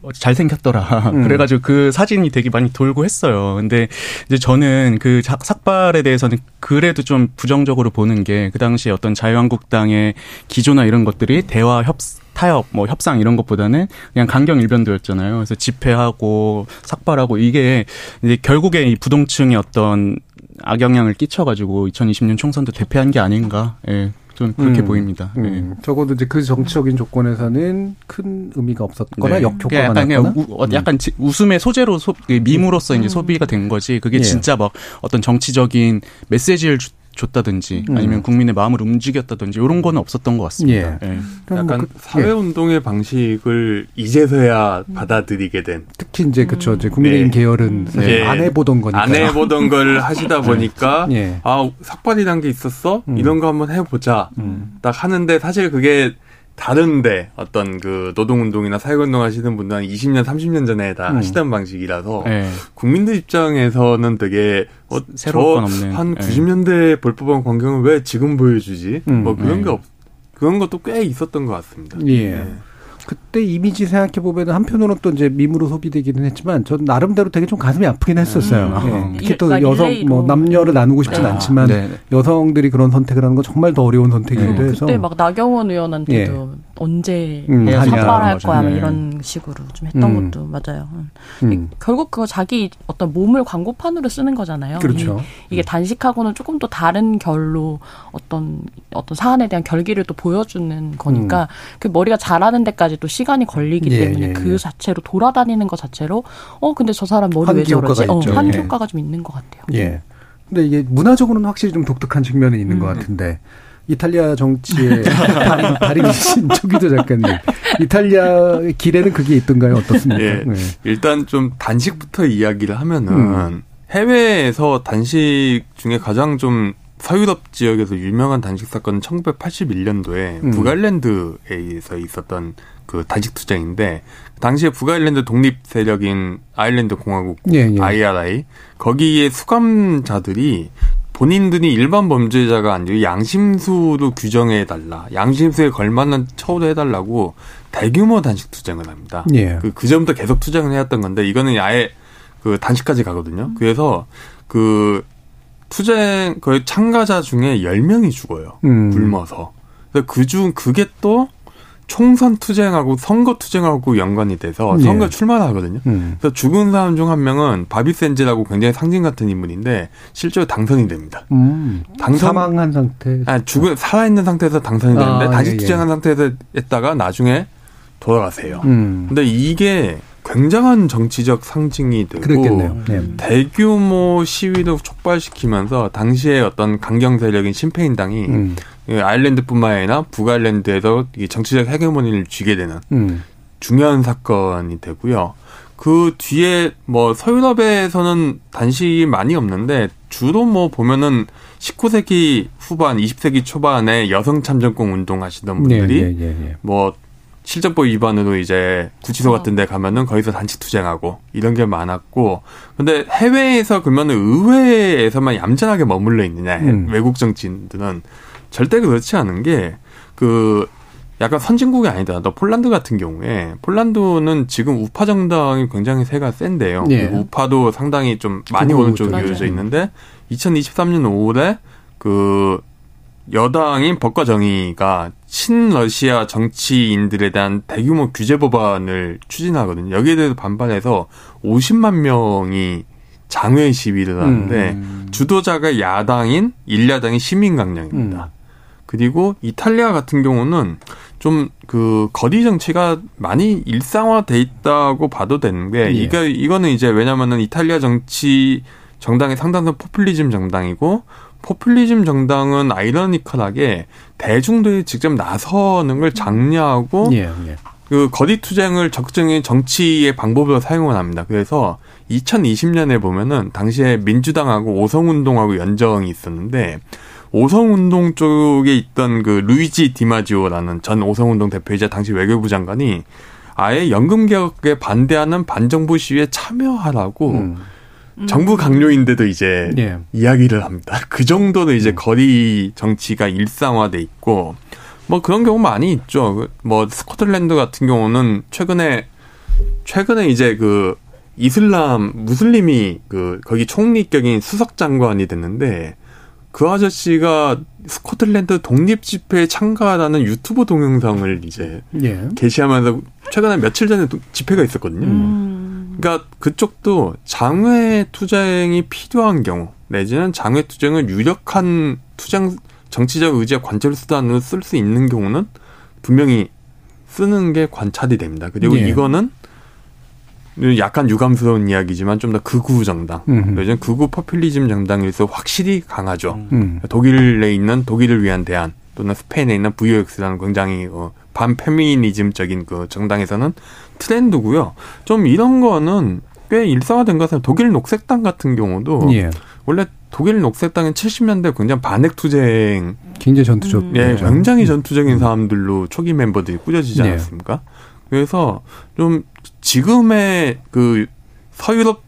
Speaker 5: 뭐 잘생겼더라. 음. 그래가지고 그 사진이 되게 많이 돌고 했어요. 근데 이제 저는 그 삭발에 대해서는 그래도 좀 부정적으로 보는 게 그 당시에 어떤 자유한국당의 기조나 이런 것들이 대화 협 타협, 뭐 협상 이런 것보다는 그냥 강경 일변도였잖아요. 그래서 집회하고 삭발하고 이게 이제 결국에 이 부동층의 어떤 악영향을 끼쳐가지고 2020년 총선도 대패한 게 아닌가. 예. 좀 그렇게 음, 보입니다. 음.
Speaker 1: 예. 적어도 이제 그 정치적인 조건에서는 큰 의미가 없었거나 네. 역효과가 약간 났거나
Speaker 5: 우, 어, 약간 음. 웃음의 소재로 소, 그 밈으로서 이제 음. 소비가 된 거지. 그게 예. 진짜 막 어떤 정치적인 메시지를 줬다든지 음. 아니면 국민의 마음을 움직였다든지 이런 거는 없었던 것 같습니다. 예. 예.
Speaker 7: 약간 뭐 그, 사회 운동의 예. 방식을 이제서야 음. 받아들이게 된.
Speaker 1: 특히 이제 그렇죠. 이제 국민의힘 네. 계열은 네. 안 해보던 거니까.
Speaker 7: 안 해보던 걸 하시다 보니까 예. 아 삭발이란 게 있었어? 음. 이런 거 한번 해보자. 음. 딱 하는데 사실 그게 다른데 어떤 그 노동운동이나 사회운동 하시는 분들은 20년, 30년 전에 다 음. 하시던 방식이라서 네. 국민들 입장에서는 되게 어, 새로운 한 90년대 볼 법한 광경을 왜 지금 보여주지? 음. 뭐 그런 네. 게 없, 그런 것도 꽤 있었던 것 같습니다.
Speaker 1: 예. 네. 그때 이미지 생각해 보면 한편으로는 또 이제 밈으로 소비되기는 했지만 전 나름대로 되게 좀 가슴이 아프긴 했었어요. 음. 네. 특히 또 여성 뭐 남녀를 나누고 싶진 네. 않지만 네. 여성들이 그런 선택을 하는 건 정말 더 어려운 선택이기도 네. 해서
Speaker 6: 그때 막 나경원 의원한테도 예. 언제 음, 사발할 거야 뭐 이런 식으로 좀 했던 음. 것도 맞아요. 음. 결국 그거 자기 어떤 몸을 광고판으로 쓰는 거잖아요.
Speaker 1: 그렇죠.
Speaker 6: 이, 게 단식하고는 조금 또 다른 결로 어떤 어떤 사안에 대한 결기를 또 보여주는 거니까 음. 그 머리가 자라는 데까지 또 시간이 걸리기 예, 때문에 예, 그 예. 자체로 돌아다니는 것 자체로 어 근데 저 사람 머리 왜 저러지? 어, 환기 예. 효과가 좀 있는 것 같아요.
Speaker 1: 예. 근데 이게 문화적으로는 확실히 좀 독특한 측면이 있는 음. 것 같은데 이탈리아 정치의 달인이신 조기도 작가님. 이탈리아 길에는 그게 있던가요? 어떻습니까? 예, 네.
Speaker 7: 일단 좀 단식부터 이야기를 하면은 음. 해외에서 단식 중에 가장 좀 서유럽 지역에서 유명한 단식 사건은 1981년도에 음. 북아일랜드에서 있었던 그 단식 투쟁인데 당시에 북아일랜드 독립 세력인 아일랜드 공화국 예, 예. IRI 거기에 수감자들이 본인들이 일반 범죄자가 아니고 양심수로 규정해 달라. 양심수에 걸맞는 처우로 해달라고 대규모 단식 투쟁을 합니다. 예. 그, 그 전부터 계속 투쟁을 해왔던 건데 이거는 아예 그 단식까지 가거든요. 그래서 그 투쟁 그 참가자 중에 10명이 죽어요. 음. 굶어서. 그중 그게 또 총선 투쟁하고 선거 투쟁하고 연관이 돼서 예. 선거 예. 출마를 하거든요. 음. 그래서 죽은 사람 중 한 명은 바비 센즈라고 굉장히 상징 같은 인물인데 실제로 당선이 됩니다. 음.
Speaker 1: 당선 사망한 상태.
Speaker 7: 아, 죽은 살아 있는 상태에서 당선이 되는데 아, 다시 예, 예. 투쟁한 상태에서 했다가 나중에 돌아가세요. 음. 근데 이게 굉장한 정치적 상징이 되고 그랬겠네요. 네. 대규모 시위를 촉발시키면서 당시에 어떤 강경 세력인 심페인당이 음. 아일랜드뿐만 아니라 북아일랜드에서 정치적 헤게모니를 쥐게 되는 음. 중요한 사건이 되고요. 그 뒤에 뭐 서유럽에서는 단식이 많이 없는데 주로 뭐 보면은 19세기 후반, 20세기 초반에 여성 참정권 운동 하시던 분들이 네, 네, 네, 네. 뭐 실정법 위반으로 이제 구치소 같은 데 가면은 거기서 단식 투쟁하고 이런 게 많았고 근데 해외에서 그러면 의회에서만 얌전하게 머물러 있느냐 음. 외국 정치인들은 절대 그렇지 않은 게 그 약간 선진국이 아니더라도 폴란드 같은 경우에 폴란드는 지금 우파 정당이 굉장히 세가 센데요. 예. 우파도 상당히 좀 많이 오른쪽에 이어져 있는데 2023년 5월에 그 여당인 법과 정의가 친러시아 정치인들에 대한 대규모 규제 법안을 추진하거든요. 여기에 대해서 반발해서 50만 명이 장외 시위를 하는데 음. 주도자가 야당인 일야당인 시민강령입니다. 음. 그리고 이탈리아 같은 경우는 좀 그 거리 정치가 많이 일상화돼 있다고 봐도 되는 게 예. 이거 이거는 이제 왜냐면은 이탈리아 정치 정당의 상당수 포퓰리즘 정당이고 포퓰리즘 정당은 아이러니컬하게 대중들이 직접 나서는 걸 장려하고 예, 예. 그 거리 투쟁을 적극적인 정치의 방법으로 사용을 합니다. 그래서 2020년에 보면은 당시에 민주당하고 오성운동하고 연정이 있었는데 오성운동 쪽에 있던 그 루이지 디마지오라는 전 오성운동 대표이자 당시 외교부 장관이 아예 연금 개혁에 반대하는 반정부 시위에 참여하라고 음. 정부 강요인데도 이제 네. 이야기를 합니다. 그 정도로 이제 음. 거리 정치가 일상화돼 있고 뭐 그런 경우 많이 있죠. 그뭐 스코틀랜드 같은 경우는 최근에 최근에 이제 그 이슬람 무슬림이 그 거기 총리격인 수석 장관이 됐는데 그 아저씨가 스코틀랜드 독립 집회에 참가하는 유튜브 동영상을 이제 예. 게시하면서 최근에 며칠 전에 집회가 있었거든요. 음. 그러니까 그쪽도 장외 투쟁이 필요한 경우 내지는 장외 투쟁을 유력한 투쟁 정치적 의지와 관철 수단으로 쓸 수 있는 경우는 분명히 쓰는 게 관찰이 됩니다. 그리고 예. 이거는 약간 유감스러운 이야기지만 좀 더 극우 정당, 요즘 극우 포퓰리즘 정당에서 확실히 강하죠. 음. 독일에 있는 독일을 위한 대안 또는 스페인에 있는 VOX라는 굉장히 어, 반페미니즘적인 그 정당에서는 트렌드고요. 좀 이런 거는 꽤 일상화된 것은 독일 녹색당 같은 경우도 예. 원래 독일 녹색당은 70년대 굉장히 반핵 투쟁
Speaker 1: 굉장히 전투적 음.
Speaker 7: 예, 굉장히 전투적인 사람들로 초기 멤버들이 꾸려지지 예. 않았습니까? 예. 그래서 좀 지금의 그 서유럽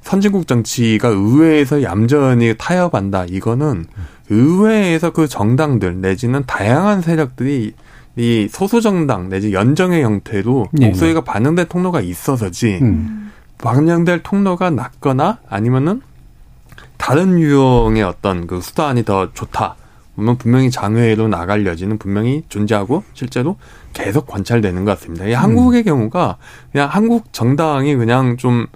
Speaker 7: 선진국 정치가 의회에서 얌전히 타협한다. 이거는 의회에서 그 정당들 내지는 다양한 세력들이 이 소수 정당 내지 연정의 형태로 네. 목소리가 반영된 통로가 있어서지 음. 반영될 통로가 낮거나 아니면은 다른 유형의 어떤 그 수단이 더 좋다. 그러면 분명히 장외로 나갈 여지는 분명히 존재하고 실제로 계속 관찰되는 것 같습니다. 이 한국의 음. 경우가 그냥 한국 정당이 그냥 좀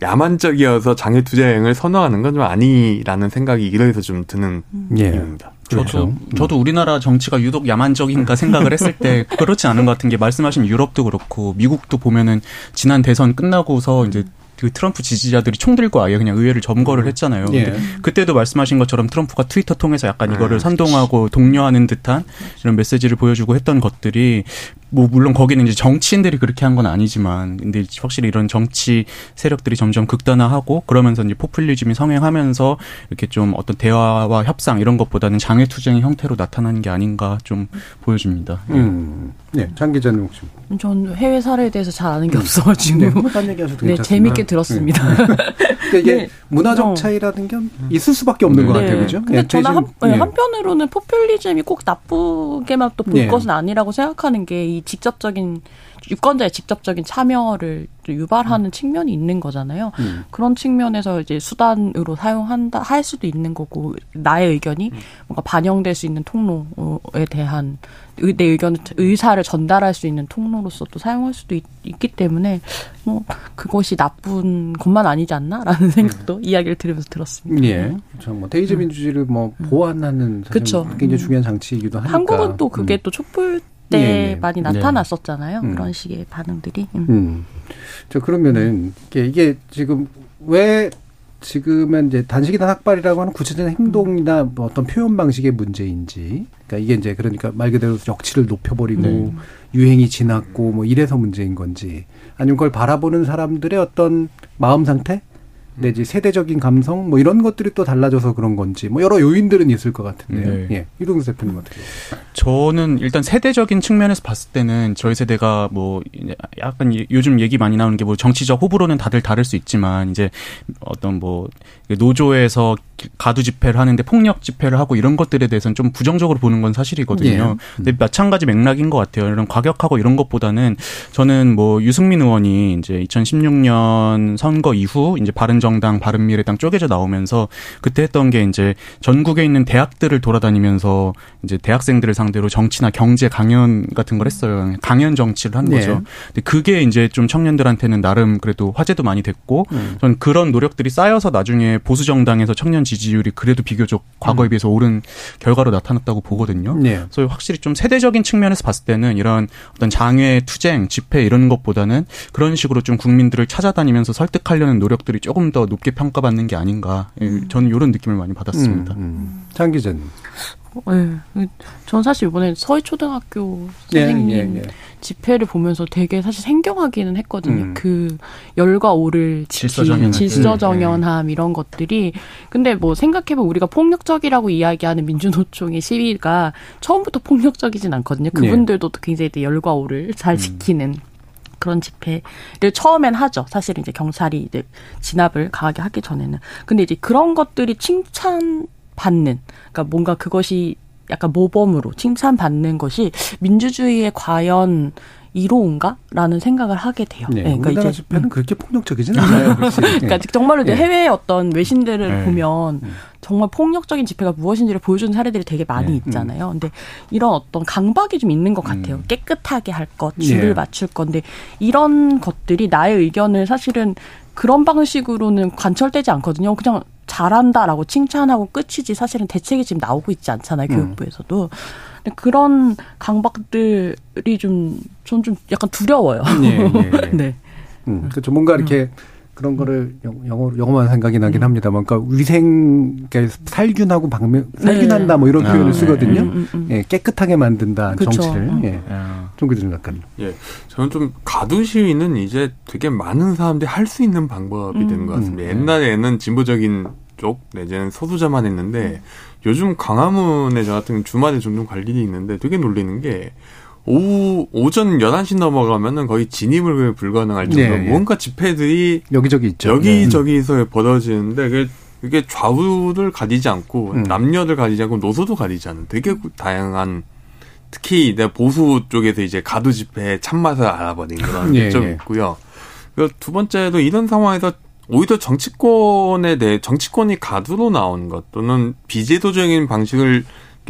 Speaker 7: 야만적이어서 장외 투쟁을 선호하는 건 좀 아니라는 생각이 이래서 좀 드는 음. 예. 이유입니다.
Speaker 5: 저도 그렇죠. 음. 저도 우리나라 정치가 유독 야만적인가 생각을 했을 때 그렇지 않은 것 같은 게 말씀하신 유럽도 그렇고 미국도 보면은 지난 대선 끝나고서 이제 그 트럼프 지지자들이 총 들고 아예 그냥 의회를 점거를 음. 했잖아요. 예. 그때도 말씀하신 것처럼 트럼프가 트위터 통해서 약간 이거를 아, 선동하고 독려하는 듯한 이런 메시지를 보여주고 했던 것들이 뭐 물론 거기는 이제 정치인들이 그렇게 한 건 아니지만 근데 확실히 이런 정치 세력들이 점점 극단화하고 그러면서 이제 포퓰리즘이 성행하면서 이렇게 좀 어떤 대화와 협상 이런 것보다는 장외 투쟁의 형태로 나타나는 게 아닌가 좀 보여집니다.
Speaker 1: 음. 네, 장 기자님 혹시.
Speaker 6: 전 해외 사례에 대해서 잘 아는 게 없어가지고. 네, 딴 얘기하셔도 네, 재밌게 들었습니다. 네.
Speaker 1: 이게 네. 문화적 어. 차이라는 게 있을 수밖에 없는 네. 것 같아요, 그죠?
Speaker 6: 근데 네, 저는 한, 네. 한편으로는 포퓰리즘이 꼭 나쁘게만 또 볼 것은 아니라고 생각하는 게 이 직접적인 유권자의 직접적인 참여를 유발하는 음. 측면이 있는 거잖아요. 음. 그런 측면에서 이제 수단으로 사용한다 할 수도 있는 거고 나의 의견이 음. 뭔가 반영될 수 있는 통로에 대한 내 의견 의사를 전달할 수 있는 통로로서 또 사용할 수도 있, 기 때문에 뭐 그것이 나쁜 것만 아니지 않나라는 생각도 음. 이야기를 들으면서 들었습니다.
Speaker 1: 예, 그렇죠. 뭐 음. 민주주의를 뭐 보완하는
Speaker 6: 그렇죠.
Speaker 1: 굉장히 중요한 장치이기도 하니까
Speaker 6: 한국은 또 그게 또 촛불 때 예, 예. 많이 네. 나타났었잖아요. 네. 그런 식의 반응들이. 음.
Speaker 1: 음. 저 그러면은 이게, 이게 지금 왜 지금은 이제 단식이나 학발이라고 하는 구체적인 행동이나 뭐 어떤 표현 방식의 문제인지, 그러니까 이게 이제 그러니까 말 그대로 역치를 높여버리고 네. 유행이 지났고 뭐 이래서 문제인 건지, 아니면 그걸 바라보는 사람들의 어떤 마음 상태, 내지 세대적인 감성 뭐 이런 것들이 또 달라져서 그런 건지 뭐 여러 요인들은 있을 것 같은데요. 네. 예. 이동수 대표님 어떻게?
Speaker 5: 저는 일단 세대적인 측면에서 봤을 때는 저희 세대가 뭐 약간 요즘 얘기 많이 나오는 게 뭐 정치적 호불호는 다들 다를 수 있지만 이제 어떤 뭐 노조에서 가두 집회를 하는데 폭력 집회를 하고 이런 것들에 대해서는 좀 부정적으로 보는 건 사실이거든요. 예. 근데 마찬가지 맥락인 것 같아요. 이런 과격하고 이런 것보다는 저는 뭐 유승민 의원이 이제 2016년 선거 이후 이제 바른정당, 바른미래당 쪼개져 나오면서 그때 했던 게 이제 전국에 있는 대학들을 돌아다니면서 이제 대학생들을 상대로 정치나 경제 강연 같은 걸 했어요. 강연 정치를 한 거죠. 예. 근데 그게 이제 좀 청년들한테는 나름 그래도 화제도 많이 됐고 음. 저는 그런 노력들이 쌓여서 나중에 보수 정당에서 청년 지지율이 그래도 비교적 과거에 음. 비해서 오른 결과로 나타났다고 보거든요. 네. 그래서 확실히 좀 세대적인 측면에서 봤을 때는 이런 어떤 장외 투쟁, 집회 이런 것보다는 그런 식으로 좀 국민들을 찾아다니면서 설득하려는 노력들이 조금 더 높게 평가받는 게 아닌가. 예, 음. 저는 이런 느낌을 많이 받았습니다. 음,
Speaker 1: 음. 장 기자님.
Speaker 6: 네. 전 사실 이번에 서희초등학교 선생님 예, 예, 예. 집회를 보면서 되게 사실 생경하기는 했거든요. 음. 그 열과 오를 지키는 질서정연함 네. 이런 것들이 근데 뭐 생각해보면 우리가 폭력적이라고 이야기하는 민주노총의 시위가 처음부터 폭력적이진 않거든요. 네. 그분들도 네. 굉장히 열과 오를 잘 음. 지키는 그런 집회를 처음엔 하죠. 사실은 이제 경찰이 이제 진압을 강하게 하기 전에는. 근데 이제 그런 것들이 칭찬 받는 그러니까 뭔가 그것이 약간 모범으로 칭찬받는 것이 민주주의에 과연 이로운가라는 생각을 하게 돼요.
Speaker 1: 네, 네 그러니까 이제 집회는 음. 그렇게 폭력적이진 않아요.
Speaker 6: 그러니까 정말로 이제 네. 해외의 어떤 외신들을 네. 보면 음. 정말 폭력적인 집회가 무엇인지를 보여주는 사례들이 되게 많이 네. 있잖아요. 근데 이런 어떤 강박이 좀 있는 것 같아요. 음. 깨끗하게 할 것, 줄을 네. 맞출 건데 이런 것들이 나의 의견을 사실은 그런 방식으로는 관철되지 않거든요. 그냥 잘한다라고 칭찬하고 끝이지 사실은 대책이 지금 나오고 있지 않잖아요. 음. 교육부에서도. 근데 그런 강박들이 좀, 전좀 약간 두려워요. 네. 네,
Speaker 1: 네. 네. 음, 그렇죠. 뭔가 이렇게 음. 그런 거를 영어 영어만 생각이 나긴 음. 합니다만, 그러니까 위생, 그러니까 살균하고 방면 살균한다 뭐 이런 네. 표현을 아, 쓰거든요. 음, 음, 예, 깨끗하게 만든다 그쵸. 정치를. 예. 좀 그런 작가님.
Speaker 7: 예, 저는 좀 가두 시위는 이제 되게 많은 사람들이 할 수 있는 방법이 되는 것 같습니다. 옛날에는 진보적인 쪽 내지는 소수자만 했는데 요즘 광화문에 저 같은 주말에 종종 갈 일이 있는데 되게 놀리는 게 오후 오전 11시 넘어가면은 거의 진입을 불가능할 정도로 네, 뭔가 집회들이
Speaker 1: 여기저기 있죠.
Speaker 7: 여기저기서 네. 벌어지는데 그게 이게 좌우를 가리지 않고 음. 남녀를 가리지 않고 노소도 가리지 않는 되게 다양한 특히 내 보수 쪽에서 이제 가두 집회 참맛을 알아버린 그런 예, 점이 예. 있고요. 두 번째도 이런 상황에서 오히려 정치권에 대해 정치권이 가두로 나온 것 또는 비제도적인 방식을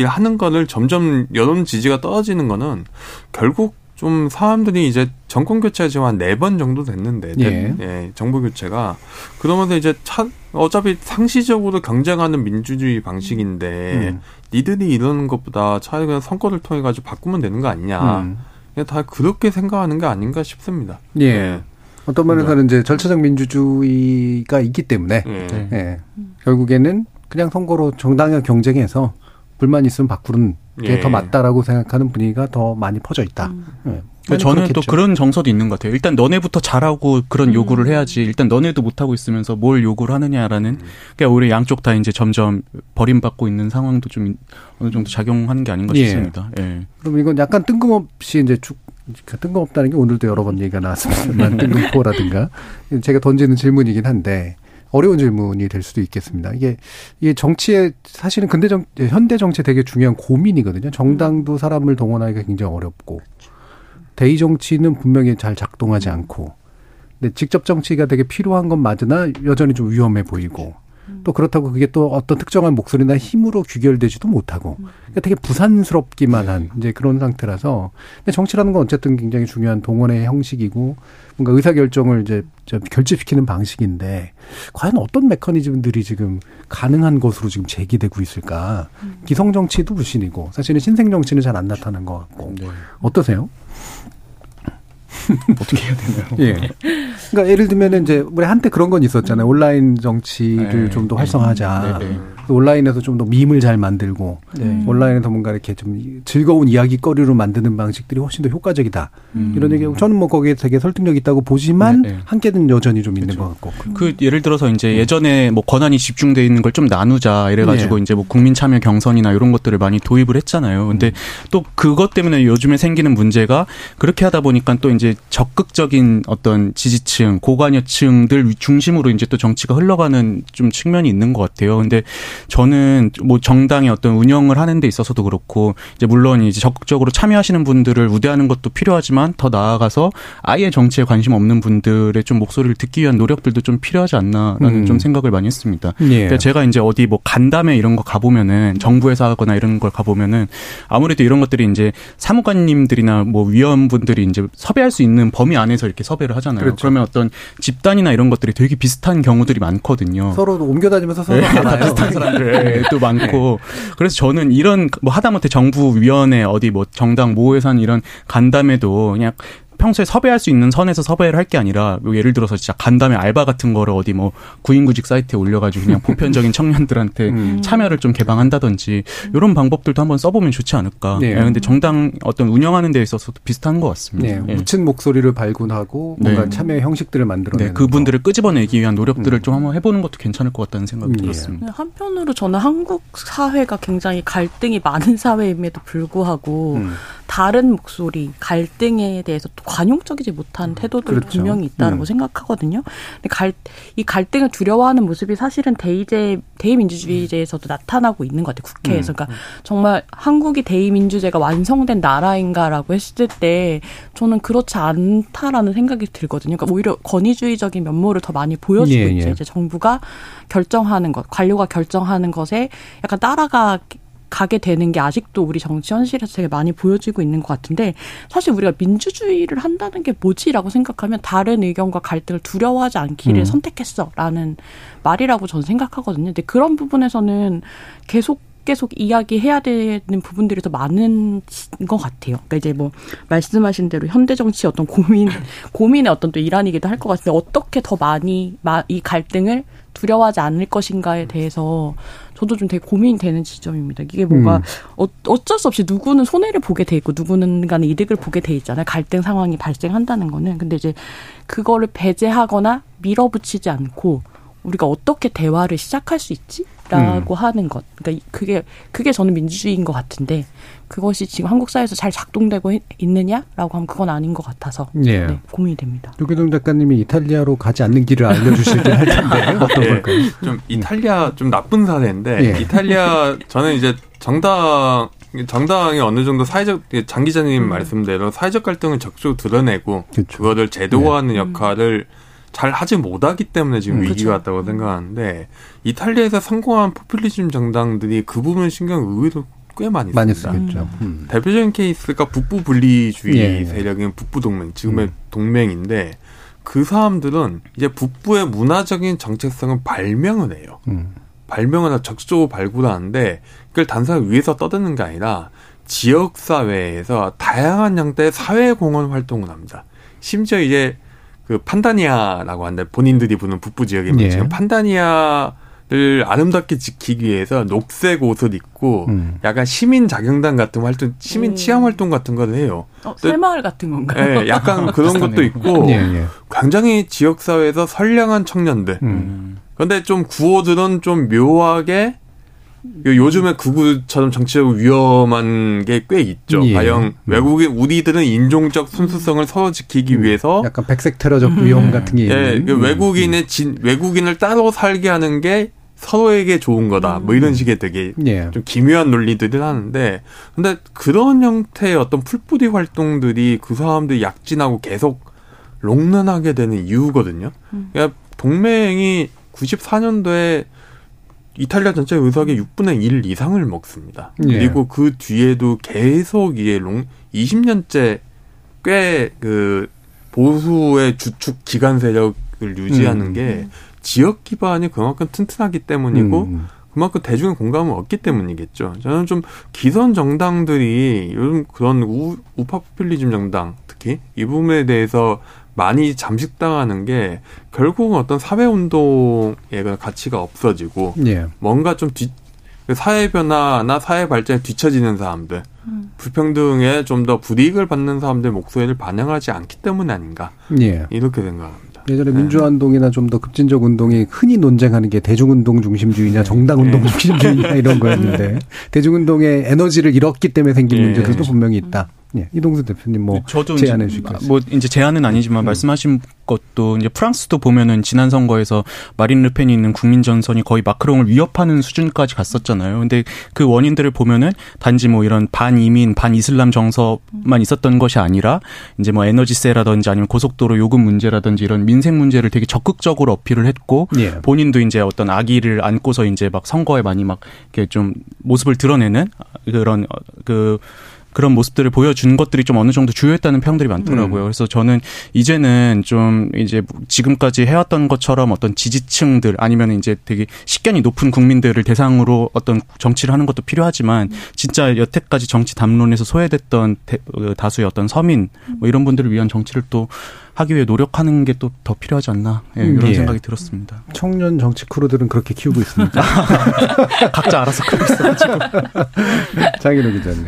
Speaker 7: 하는 거를 점점 여론 지지가 떨어지는 거는 결국 좀 사람들이 이제 정권 교체가 지금 한 네 번 정도 됐는데, 예. 예. 정부 교체가 그러면서 이제 차, 어차피 상시적으로 경쟁하는 민주주의 방식인데 음. 니들이 이러는 것보다 차라리 그냥 선거를 통해 가지고 바꾸면 되는 거 아니냐. 음. 그냥 다 그렇게 생각하는 게 아닌가 싶습니다.
Speaker 1: 예. 예. 어떤 면에서는 이제 절차적 민주주의가 있기 때문에 예. 예. 결국에는 그냥 선거로 정당과 경쟁해서 불만 있으면 바꾸는 게더 예. 맞다라고 생각하는 분위기가 더 많이 퍼져 있다. 음.
Speaker 5: 네. 저는 그렇겠죠. 또 그런 정서도 있는 것 같아요. 일단 너네부터 잘하고 그런 음. 요구를 해야지. 일단 너네도 못하고 있으면서 뭘 요구를 하느냐라는. 음. 그러니까 우리 양쪽 다 이제 점점 버림받고 있는 상황도 좀 어느 정도 작용하는 게 아닌가 예. 싶습니다. 예.
Speaker 1: 그럼 이건 약간 뜬금없이 이제 쭉 뜬금없다는 게 오늘도 여러 번 얘기가 나왔습니다만 뜬금포라든가 제가 던지는 질문이긴 한데 어려운 질문이 될 수도 있겠습니다. 이게 이게 정치의 사실은 근대 정 현대 정치 되게 중요한 고민이거든요. 정당도 사람을 동원하기가 굉장히 어렵고 대의 정치는 분명히 잘 작동하지 않고 근데 직접 정치가 되게 필요한 건 맞으나 여전히 좀 위험해 보이고 또 그렇다고 그게 또 어떤 특정한 목소리나 힘으로 규결되지도 못하고 그러니까 되게 부산스럽기만 한 이제 그런 상태라서 근데 정치라는 건 어쨌든 굉장히 중요한 동원의 형식이고 뭔가 의사 결정을 이제 결집시키는 방식인데 과연 어떤 메커니즘들이 지금 가능한 것으로 지금 제기되고 있을까? 기성 정치도 불신이고 사실은 신생 정치는 잘 안 나타난 것 같고 네. 어떠세요?
Speaker 5: 어떻게 해야 되나요?
Speaker 1: 예. 그러니까 예를 들면은 이제 우리 한때 그런 건 있었잖아요. 온라인 정치를 네. 좀더 활성화하자. 네. 네. 온라인에서 좀 더 밈을 잘 만들고 네. 온라인에서 뭔가 이렇게 좀 즐거운 이야기거리로 만드는 방식들이 훨씬 더 효과적이다. 음. 이런 얘기 저는 뭐 거기에 되게 설득력 있다고 보지만 네, 네. 한계는 여전히 좀 있는 그렇것 같고.
Speaker 5: 그 예를 들어서 이제 예전에 뭐 권한이 집중돼 있는 걸 좀 나누자 이래가지고 네. 이제 뭐 국민 참여 경선이나 이런 것들을 많이 도입을 했잖아요. 근데 음. 또 그것 때문에 요즘에 생기는 문제가 그렇게 하다 보니까 또 이제 적극적인 어떤 지지층, 고관여층들 중심으로 이제 또 정치가 흘러가는 좀 측면이 있는 것 같아요. 근데 저는 뭐 정당의 어떤 운영을 하는 데 있어서도 그렇고 이제 물론 이제 적극적으로 참여하시는 분들을 우대하는 것도 필요하지만 더 나아가서 아예 정치에 관심 없는 분들의 좀 목소리를 듣기 위한 노력들도 좀 필요하지 않나라는 음. 좀 생각을 많이 했습니다. 예. 그러니까 제가 이제 어디 뭐 간담회 이런 거 가보면은 정부에서 하거나 이런 걸 가보면은 아무래도 이런 것들이 이제 사무관님들이나 뭐 위원분들이 이제 섭외할 수 있는 범위 안에서 이렇게 섭외를 하잖아요. 그렇죠. 그러면 어떤 집단이나 이런 것들이 되게 비슷한 경우들이 많거든요.
Speaker 1: 서로 옮겨 다니면서 서로 네, 알아요.
Speaker 5: 비슷한 사람들 또 많고. 그래서 저는 이런 뭐 하다못해 정부 위원회 어디 뭐 정당 한 이런 간담회도 그냥 평소에 섭외할 수 있는 선에서 섭외를 할 게 아니라 뭐 예를 들어서 진짜 간담회 알바 같은 거를 어디 뭐 구인구직 사이트에 올려가지고 그냥 보편적인 청년들한테 음. 참여를 좀 개방한다든지 이런 방법들도 한번 써보면 좋지 않을까. 네. 네. 근데 정당 어떤 운영하는 데 있어서도 비슷한 것 같습니다.
Speaker 1: 네. 네. 묻힌 목소리를 발굴하고 뭔가 네. 참여 형식들을 만들어내는
Speaker 5: 네. 그분들을 끄집어내기 위한 노력들을 음. 좀 한번 해보는 것도 괜찮을 것 같다는 생각이 음. 들었습니다.
Speaker 6: 네, 한편으로 저는 한국 사회가 굉장히 갈등이 많은 사회임에도 불구하고 음. 다른 목소리, 갈등에 대해서 관용적이지 못한 태도들 그렇죠. 분명히 있다고 음. 생각하거든요. 근데 갈, 이 갈등을 두려워하는 모습이 사실은 대의제, 대의민주주의제에서도 나타나고 있는 것 같아요. 국회에서. 음. 그러니까 정말 한국이 대의민주제가 완성된 나라인가라고 했을 때 저는 그렇지 않다라는 생각이 들거든요. 그러니까 오히려 권위주의적인 면모를 더 많이 보여주고 예, 있죠. 예. 이제 정부가 결정하는 것, 관료가 결정하는 것에 약간 따라가 가게 되는 게 아직도 우리 정치 현실에서 되게 많이 보여지고 있는 것 같은데 사실 우리가 민주주의를 한다는 게 뭐지라고 생각하면 다른 의견과 갈등을 두려워하지 않기를 음. 선택했어라는 말이라고 저는 생각하거든요. 근데 그런 부분에서는 계속 계속 이야기해야 되는 부분들이 더 많은 것 같아요. 그러니까 이제 뭐 말씀하신 대로 현대 정치 어떤 고민 고민의 어떤 또 일환이기도 할 것 같은데 어떻게 더 많이 이 갈등을 두려워하지 않을 것인가에 대해서 저도 좀 되게 고민이 되는 지점입니다. 이게 뭔가 음. 어, 어쩔 수 없이 누구는 손해를 보게 돼 있고 누구는 간에 이득을 보게 돼 있잖아요. 갈등 상황이 발생한다는 거는. 근데 이제 그거를 배제하거나 밀어붙이지 않고 우리가 어떻게 대화를 시작할 수 있지? 라고 음. 하는 것. 그러니까 그게 그게 저는 민주주의인 것 같은데 그것이 지금 한국 사회에서 잘 작동되고 있느냐라고 하면 그건 아닌 것 같아서 예. 네, 고민이 됩니다.
Speaker 1: 유기동 작가님이 이탈리아로 가지 않는 길을 알려주시긴 할 텐데 어떤 예. 걸까요?
Speaker 7: 좀 이탈리아 좀 나쁜 사례인데 예. 이탈리아 저는 이제 정당 정당이 어느 정도 사회적 장 기자님 음. 말씀대로 사회적 갈등을 적극적으로 드러내고 그렇죠. 그거를 제도화하는 네. 역할을 음. 잘 하지 못하기 때문에 지금 음, 위기가 왔다고 생각하는데 이탈리아에서 성공한 포퓰리즘 정당들이 그 부분 신경 의외로 꽤 많이,
Speaker 1: 많이 쓰겠죠. 음.
Speaker 7: 대표적인 케이스가 북부 분리주의 예. 세력인 북부 동맹, 지금의 음. 동맹인데 그 사람들은 이제 북부의 문화적인 정체성을 발명을 해요. 음. 발명을 적극적으로 발굴하는데 그걸 단순히 위에서 떠드는 게 아니라 지역 사회에서 다양한 형태의 사회 공헌 활동을 합니다. 심지어 이제 그 판다니아라고 하는데 본인들이 부는 북부 지역에 예. 지금 판다니아 를 아름답게 지키기 위해서 녹색 옷을 입고 음. 약간 시민 자경단 같은 활동, 시민 치안 활동 같은 걸 해요.
Speaker 6: 어, 새마을 같은 건가요?
Speaker 7: 네, 약간 그런 것도 있고 예, 예. 굉장히 지역 사회에서 선량한 청년들. 음. 그런데 좀 구호들은 좀 묘하게 요즘에 극우처럼 정치적으로 위험한 게 꽤 있죠. 예. 과연 음. 외국인 우리들은 인종적 순수성을 서로 지키기 음. 위해서
Speaker 1: 약간 백색 테러적 음. 위험 같은 게
Speaker 7: 예, 그 외국인의 진, 외국인을 따로 살게 하는 게 서로에게 좋은 거다. 뭐 이런 식의 되게 예. 좀 기묘한 논리들을 하는데 근데 그런 형태의 어떤 풀뿌리 활동들이 그 사람들이 약진하고 계속 롱런하게 되는 이유거든요. 그러니까 동맹이 94년도에 이탈리아 전체 의석의 6분의 1 이상을 먹습니다. 예. 그리고 그 뒤에도 계속 이게 롱 20년째 꽤 그 보수의 주축 기관 세력을 유지하는 음. 게 지역 기반이 그만큼 튼튼하기 때문이고 음. 그만큼 대중의 공감을 얻기 때문이겠죠. 저는 좀 기선 정당들이 요즘 그런 우, 우파 포퓰리즘 정당 특히 이 부분에 대해서 많이 잠식당하는 게 결국은 어떤 사회 운동의 가치가 없어지고 예. 뭔가 좀 뒤, 사회 변화나 사회 발전에 뒤처지는 사람들, 음. 불평등에 좀 더 불이익을 받는 사람들 목소리를 반영하지 않기 때문 아닌가 예. 이렇게 생각합니다.
Speaker 1: 예전에 네. 민주화운동이나 좀 더 급진적 운동이 흔히 논쟁하는 게 대중운동 중심주의냐 네. 정당운동 네. 중심주의냐 이런 거였는데 대중운동의 에너지를 잃었기 때문에 생긴 네. 문제들도 분명히 있다. 예, 이동수 대표님 뭐 저도 제안해 주실까요?
Speaker 5: 뭐 이제 제안은 아니지만 음. 말씀하신 것도 이제 프랑스도 보면은 지난 선거에서 마린 르펜이 있는 국민 전선이 거의 마크롱을 위협하는 수준까지 갔었잖아요. 근데 그 원인들을 보면은 단지 뭐 이런 반이민, 반이슬람 정서만 있었던 것이 아니라 이제 뭐 에너지세라든지 아니면 고속도로 요금 문제라든지 이런 민생 문제를 되게 적극적으로 어필을 했고 예. 본인도 이제 어떤 아기를 안고서 이제 막 선거에 많이 막 이렇게 좀 모습을 드러내는 그런 그 그런 모습들을 보여준 것들이 좀 어느 정도 주요했다는 평들이 많더라고요. 음. 그래서 저는 이제는 좀 이제 지금까지 해왔던 것처럼 어떤 지지층들 아니면 이제 되게 식견이 높은 국민들을 대상으로 어떤 정치를 하는 것도 필요하지만 진짜 여태까지 정치 담론에서 소외됐던 어, 다수의 어떤 서민 뭐 이런 분들을 위한 정치를 또 하기 위해 노력하는 게 또 더 필요하지 않나 예, 이런 예. 생각이 들었습니다.
Speaker 1: 청년 정치 크루들은 그렇게 키우고 있습니다.
Speaker 5: 각자 알아서 크고 있어가지고.
Speaker 1: 장인호 기자님.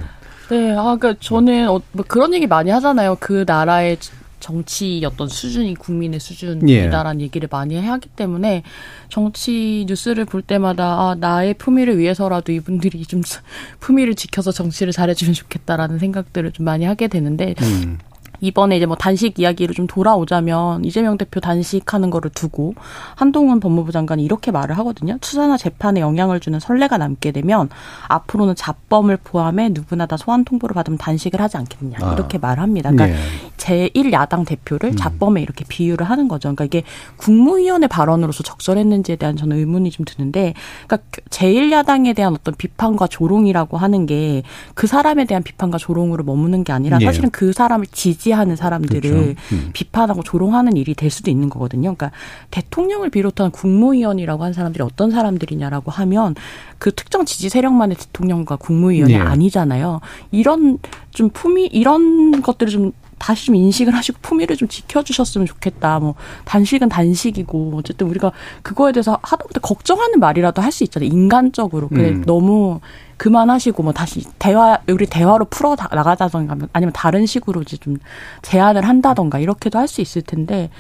Speaker 6: 네, 아, 그니까 저는 어, 뭐 그런 얘기 많이 하잖아요. 그 나라의 정치 어떤 수준이 국민의 수준이다라는 예. 얘기를 많이 하기 때문에 정치 뉴스를 볼 때마다 아, 나의 품위를 위해서라도 이분들이 좀 품위를 지켜서 정치를 잘해주면 좋겠다라는 생각들을 좀 많이 하게 되는데 음. 이번에 이제 뭐 단식 이야기를 좀 돌아오자면 이재명 대표 단식하는 거를 두고 한동훈 법무부 장관이 이렇게 말을 하거든요. 수사나 재판에 영향을 주는 선례가 남게 되면 앞으로는 잡범을 포함해 누구나 다 소환 통보를 받으면 단식을 하지 않겠느냐 아. 이렇게 말합니다. 그러니까 네. 제1야당 대표를 음. 잡범에 이렇게 비유를 하는 거죠. 그러니까 이게 국무위원회 발언으로서 적절했는지에 대한 저는 의문이 좀 드는데 그러니까 제1야당에 대한 어떤 비판과 조롱이라고 하는 게 그 사람에 대한 비판과 조롱으로 머무는 게 아니라 네. 사실은 그 사람을 지지 지지하는 사람들을 그렇죠. 음. 비판하고 조롱하는 일이 될 수도 있는 거거든요. 그러니까 대통령을 비롯한 국무위원이라고 한 사람들이 어떤 사람들이냐라고 하면 그 특정 지지 세력만의 대통령과 국무위원이 네. 아니잖아요. 이런 좀 품위 이런 것들을 좀 다시 좀 인식을 하시고 품위를 좀 지켜주셨으면 좋겠다. 뭐 단식은 단식이고 어쨌든 우리가 그거에 대해서 하다못해 걱정하는 말이라도 할 수 있잖아요. 인간적으로. 근데 음. 너무 그만하시고 뭐 다시 대화 우리 대화로 풀어 나가자던가 아니면 다른 식으로 이제 좀 제안을 한다던가 이렇게도 할 수 있을 텐데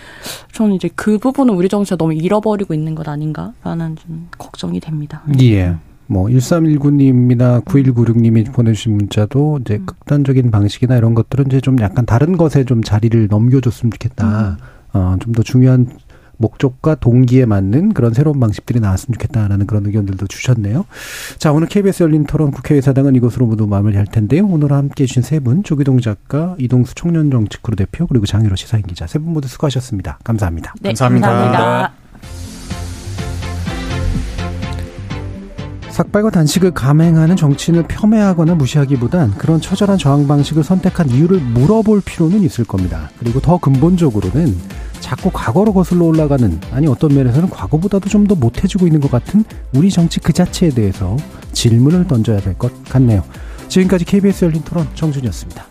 Speaker 6: 저는 이제 그 부분은 우리 정치가 너무 잃어버리고 있는 것 아닌가라는 좀 걱정이 됩니다.
Speaker 1: 예. 뭐 1319님이나 9196님이 보내주신 문자도 이제 음. 극단적인 방식이나 이런 것들은 이제 좀 약간 다른 것에 좀 자리를 넘겨줬으면 좋겠다. 음. 어, 좀 더 중요한 목적과 동기에 맞는 그런 새로운 방식들이 나왔으면 좋겠다라는 그런 의견들도 주셨네요. 자, 오늘 KBS 열린 토론 국회의사당은 이것으로 모두 마무리할 텐데요. 오늘 함께 해주신 세 분, 조기동 작가, 이동수 청년정치크루 대표, 그리고 장희로 시사인 기자 세 분 모두 수고하셨습니다. 감사합니다.
Speaker 6: 네, 감사합니다. 감사합니다.
Speaker 1: 삭발과 단식을 감행하는 정치인을 폄훼하거나 무시하기보단 그런 처절한 저항 방식을 선택한 이유를 물어볼 필요는 있을 겁니다. 그리고 더 근본적으로는 자꾸 과거로 거슬러 올라가는 아니 어떤 면에서는 과거보다도 좀 더 못해지고 있는 것 같은 우리 정치 그 자체에 대해서 질문을 던져야 될 것 같네요. 지금까지 KBS 열린 토론 정준이었습니다.